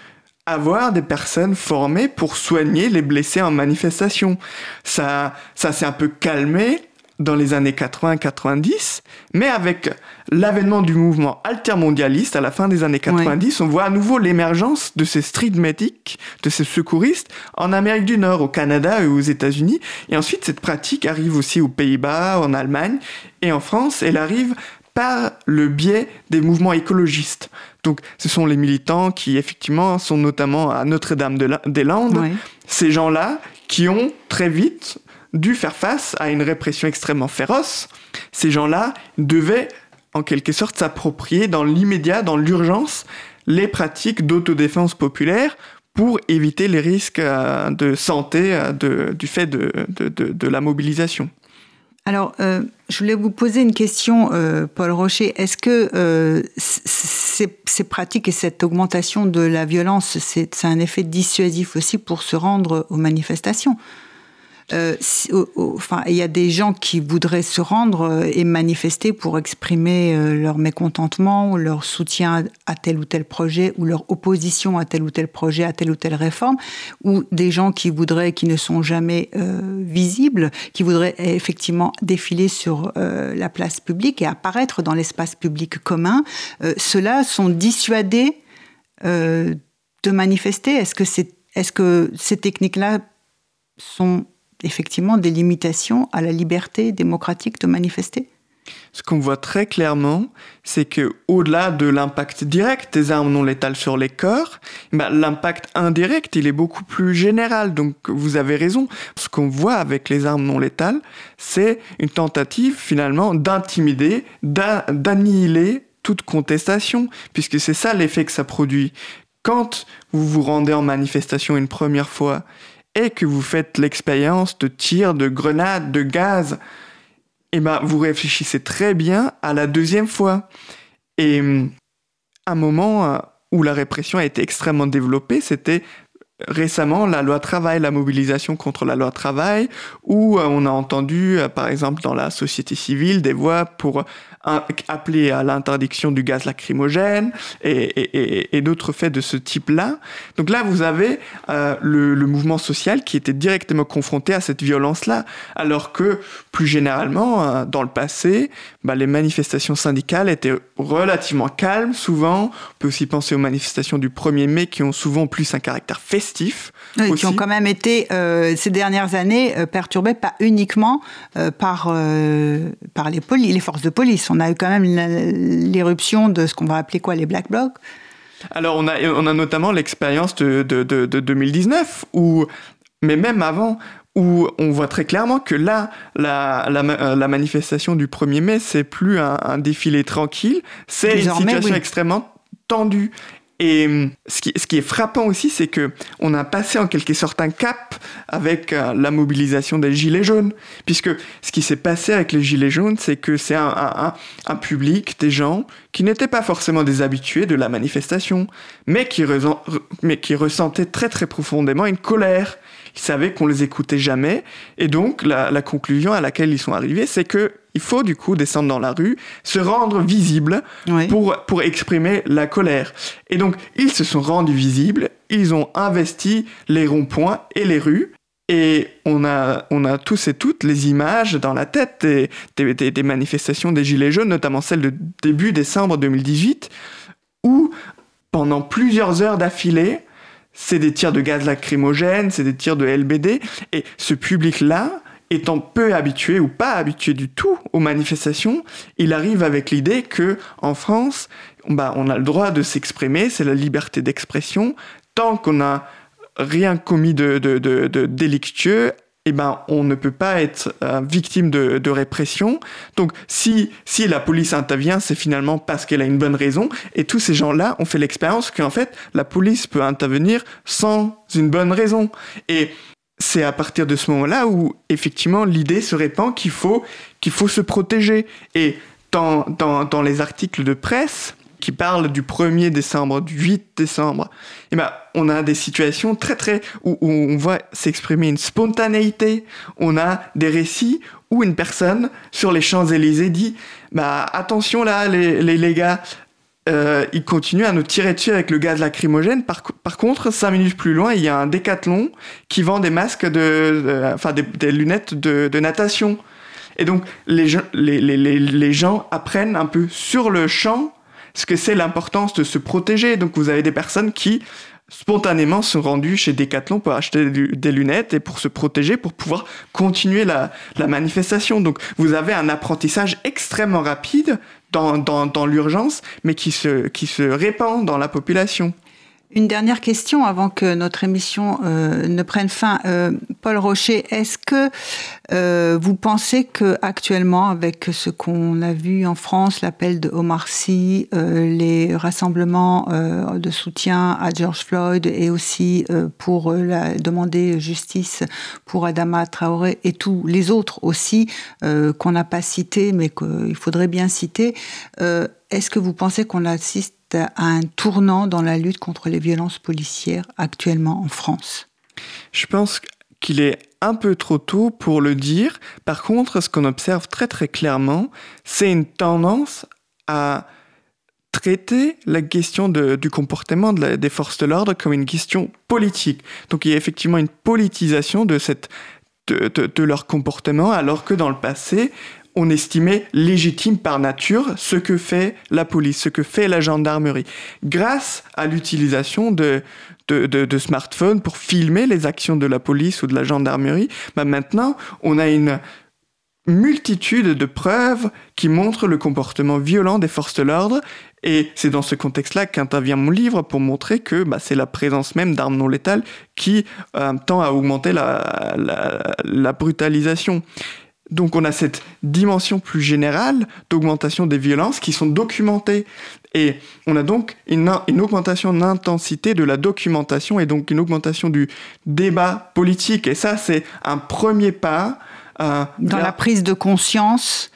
avoir des personnes formées pour soigner les blessés en manifestation. Ça, ça s'est un peu calmé dans les années 80-90, mais avec l'avènement du mouvement altermondialiste à la fin des années 90, on voit à nouveau l'émergence de ces street medics, de ces secouristes en Amérique du Nord, au Canada et aux États-Unis. Et ensuite, cette pratique arrive aussi aux Pays-Bas, en Allemagne et en France. Elle arrive par le biais des mouvements écologistes. Donc, ce sont les militants qui, effectivement, sont notamment à Notre-Dame-des-Landes. Ouais. Ces gens-là qui ont très vite dû faire face à une répression extrêmement féroce. Ces gens-là devaient, en quelque sorte, s'approprier dans l'immédiat, dans l'urgence, les pratiques d'autodéfense populaire pour éviter les risques euh, de santé euh, du fait de- la mobilisation. Alors, euh, je voulais vous poser une question, Paul Rocher. Est-ce que ces, pratiques et cette augmentation de la violence, c'est un effet dissuasif aussi pour se rendre aux manifestations? Euh, Enfin, il y a des gens qui voudraient se rendre euh, et manifester pour exprimer euh, leur mécontentement ou leur soutien à tel ou tel projet ou leur opposition à tel ou tel projet, à telle ou telle réforme, ou des gens qui voudraient, qui ne sont jamais visibles, qui voudraient effectivement défiler sur la place publique et apparaître dans l'espace public commun. Ceux-là sont dissuadés de manifester. C'est, est-ce que ces techniques-là sont effectivement des limitations à la liberté démocratique de manifester Ce qu'on voit très clairement, c'est que au-delà de l'impact direct des armes non létales sur les corps, bah, l'impact indirect, il est beaucoup plus général. Donc vous avez raison. Ce qu'on voit avec les armes non létales, c'est une tentative finalement d'intimider, d'a- d'annihiler toute contestation, puisque c'est ça l'effet que ça produit. Quand vous vous rendez en manifestation une première fois et que vous faites l'expérience de tirs, de grenades, de gaz, eh ben, vous réfléchissez très bien à la deuxième fois. Et hum, un moment euh, où la répression a été extrêmement développée, c'était récemment la loi travail, la mobilisation contre la loi travail, où euh, on a entendu, euh, par exemple, dans la société civile, des voix pour appeler à l'interdiction du gaz lacrymogène et, d'autres faits de ce type-là. Donc là, vous avez euh, le, mouvement social qui était directement confronté à cette violence-là, alors que plus généralement, dans le passé, bah, les manifestations syndicales étaient relativement calmes, souvent. On peut aussi penser aux manifestations du 1er mai qui ont souvent plus un caractère festif. Oui, qui ont quand même été euh, ces dernières années euh, perturbées pas uniquement euh, par, par les, les forces de police. On a eu quand même l'éruption de ce qu'on va appeler quoi les black blocs. Alors, on a, on a notamment l'expérience de, de, de, de 2019, où, mais même avant, où on voit très clairement que là, la, la, euh, la manifestation du 1er mai, c'est plus un, un défilé tranquille, c'est une situation oui. extrêmement tendue. Et hum, ce qui, ce qui est frappant aussi, c'est que on a passé en quelque sorte un cap avec euh, la mobilisation des gilets jaunes, puisque ce qui s'est passé avec les gilets jaunes, c'est que c'est un, un, un- public, des gens qui n'étaient pas forcément des habitués de la manifestation, mais qui, mais qui ressentaient très très profondément une colère. Ils savaient qu'on les écoutait jamais, et donc la, la conclusion à laquelle ils sont arrivés, c'est que il faut du coup descendre dans la rue, se rendre visible Oui. pour, pour exprimer la colère. Et donc, ils se sont rendus visibles, ils ont investi les ronds-points et les rues, et on a, on a tous et toutes les images dans la tête des, des, des- des manifestations des Gilets jaunes, notamment celle de début décembre 2018, où pendant plusieurs heures d'affilée, c'est des tirs de gaz lacrymogène, c'est des tirs de LBD, et ce public-là, étant peu habitué ou pas habitué du tout aux manifestations, il arrive avec l'idée que en France, bah, on a le droit de s'exprimer, c'est la liberté d'expression. Tant qu'on n'a rien commis de, délictueux, eh ben, on ne peut pas être euh, victime de, de répression. Donc, si, si la police intervient, c'est finalement parce qu'elle a une bonne raison. Et tous ces gens-là ont fait l'expérience qu'en fait, la police peut intervenir sans une bonne raison. Et c'est à partir de ce moment-là où, effectivement, l'idée se répand qu'il faut, qu'il faut se protéger. Et dans, dans, dans les articles de presse qui parlent du 1er décembre, du 8 décembre, ben, on a des situations très très où, on voit s'exprimer une spontanéité. On a des récits où une personne sur les Champs-Élysées dit bah attention là les, les, gars euh, ils continuent à nous tirer dessus avec le gaz lacrymogène. Par, co- par contre, cinq minutes plus loin, il y a un décathlon qui vend des masques de, enfin des, lunettes de, natation. Et donc les gens apprennent un peu sur le champ ce que c'est l'importance de se protéger. Donc vous avez des personnes qui spontanément sont rendus chez Decathlon pour acheter des lunettes et pour se protéger, pour pouvoir continuer la, manifestation. Donc vous avez un apprentissage extrêmement rapide dans, l'urgence, mais qui se répand dans la population. Une dernière question avant que notre émission euh, ne prenne fin. Euh, Paul Rocher, est-ce que euh, vous pensez que actuellement, avec ce qu'on a vu en France, l'appel de Omar Sy, les rassemblements de soutien à George Floyd et aussi pour demander justice pour Adama Traoré et tous les autres aussi qu'on n'a pas cités mais qu'il faudrait bien citer, est-ce que vous pensez qu'on assiste à un tournant dans la lutte contre les violences policières actuellement en France Je pense qu'il est un peu trop tôt pour le dire. Par contre, ce qu'on observe très très clairement, c'est une tendance à traiter la question du comportement des forces de l'ordre comme une question politique. Donc il y a effectivement une politisation de leur comportement, alors que dans le passé, on estimait légitime par nature ce que fait la police, ce que fait la gendarmerie. Grâce à l'utilisation de, smartphones pour filmer les actions de la police ou de la gendarmerie, bah maintenant, on a une multitude de preuves qui montrent le comportement violent des forces de l'ordre. Et c'est dans ce contexte-là qu'intervient mon livre pour montrer que bah, c'est la présence même d'armes non létales qui euh, tend à augmenter la brutalisation. Donc on a cette dimension plus générale d'augmentation des violences qui sont documentées. Et on a donc une, une augmentation d'intensité de la documentation et donc une augmentation du débat politique. Et ça, c'est un premier pas. euh, Dans vers- la prise de conscience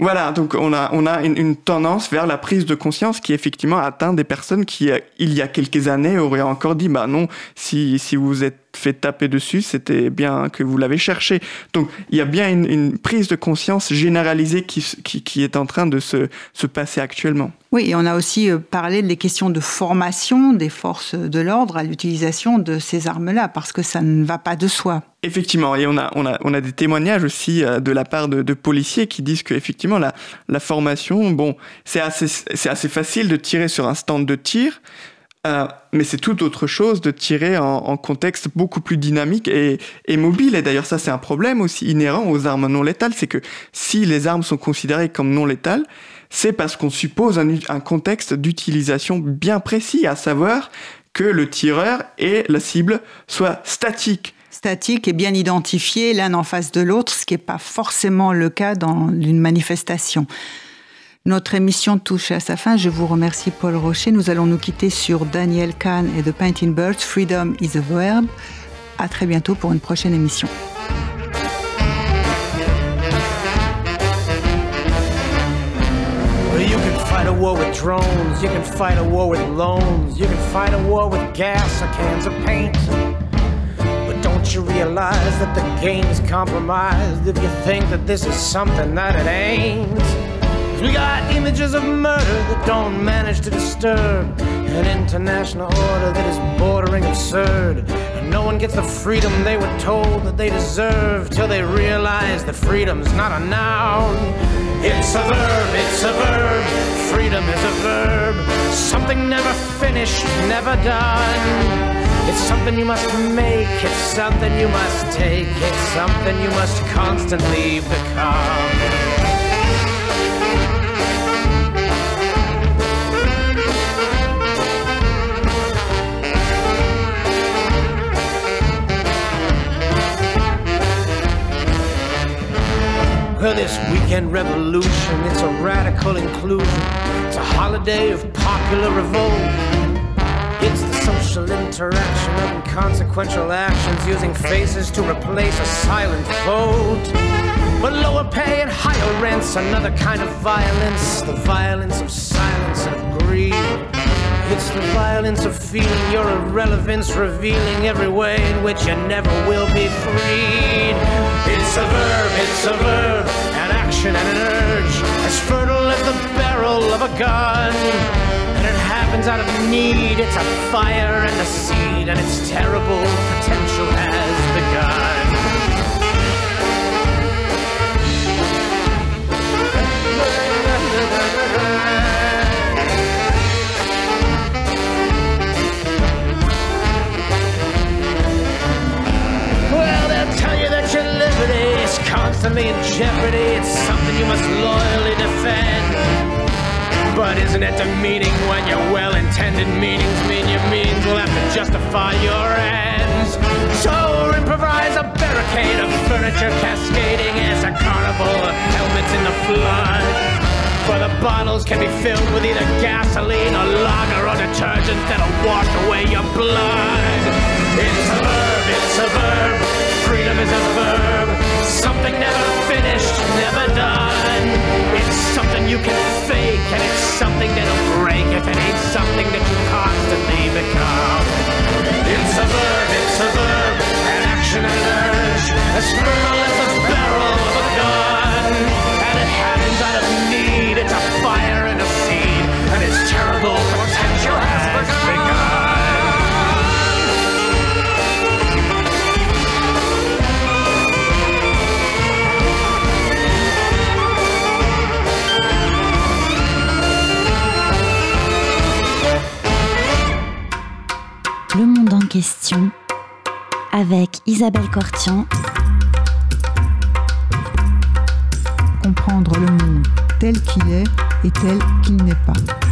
voilà, donc on a, on a une, une tendance vers la prise de conscience qui effectivement atteint des personnes qui, euh, il y a quelques années, auraient encore dit, bah non, si, si vous êtes fait taper dessus, c'était bien que vous l'avez cherché. Donc il y a bien une, une prise de conscience généralisée qui, s- qui, qui est en train de se, se passer actuellement. Oui, et on a aussi euh, parlé des questions de formation des forces de l'ordre à l'utilisation de ces armes-là, parce que ça ne va pas de soi. Effectivement, et on a, on a, on a des témoignages aussi euh, de la part de, de policiers qui disent que effectivement la, la formation, bon, c'est assez, c'est assez facile de tirer sur un stand de tir, euh, mais c'est tout autre chose de tirer en, contexte beaucoup plus dynamique et, mobile. Et d'ailleurs, ça, c'est un problème aussi inhérent aux armes non létales, c'est que si les armes sont considérées comme non létales, c'est parce qu'on suppose un, contexte d'utilisation bien précis, à savoir que le tireur et la cible soient statiques. Statique et bien identifié l'un en face de l'autre, ce qui n'est pas forcément le cas dans une manifestation. Notre émission touche à sa fin. Je vous remercie Paul Rocher. Nous allons nous quitter sur Daniel Kahn et The Painting Birds. Freedom is a verb. À très bientôt pour une prochaine émission. Fight a war with drones, you can fight a war with loans, you can fight a war with gas or cans of paint. But don't you realize that the game's compromised if you think that this is something that it ain't? We got images of murder that don't manage to disturb an international order that is bordering absurd. And no one gets the freedom they were told that they deserve till they realize that freedom's not a noun. It's a verb, it's a verb. Freedom is a verb. Something never finished, never done. It's something you must make, it's something you must take, it's something you must constantly become. Well, this weekend revolution, it's a radical inclusion. It's a holiday of popular revolt. It's the social interaction of inconsequential actions using faces to replace a silent vote. But lower pay and higher rents, another kind of violence, the violence of silence and of greed. It's the violence of feeling your irrelevance, revealing every way in which you never will be freed. It's a verb, it's a verb, an action and an urge, as fertile as the barrel of a gun. And it happens out of need, it's a fire and a seed, and its terrible potential has constantly in jeopardy. It's something you must loyally defend. But isn't it demeaning when your well-intended meanings mean your means will have to justify your ends? So improvise a barricade of furniture cascading as a carnival of helmets in the flood. For the bottles can be filled with either gasoline or lager or detergent that'll wash away your blood. It's a verb, it's a verb. Freedom is a verb. Something never finished, never done. It's something you can fake, and it's something that'll break if it ain't something that you constantly become. It's a verb, it's a verb. An action, an urge. As fertile as the barrel of a gun. And it happens out of need. It's a fire and a seed. And its terrible potential has begun. Question avec Isabelle Cortian Comprendre le monde tel qu'il est et tel qu'il n'est pas.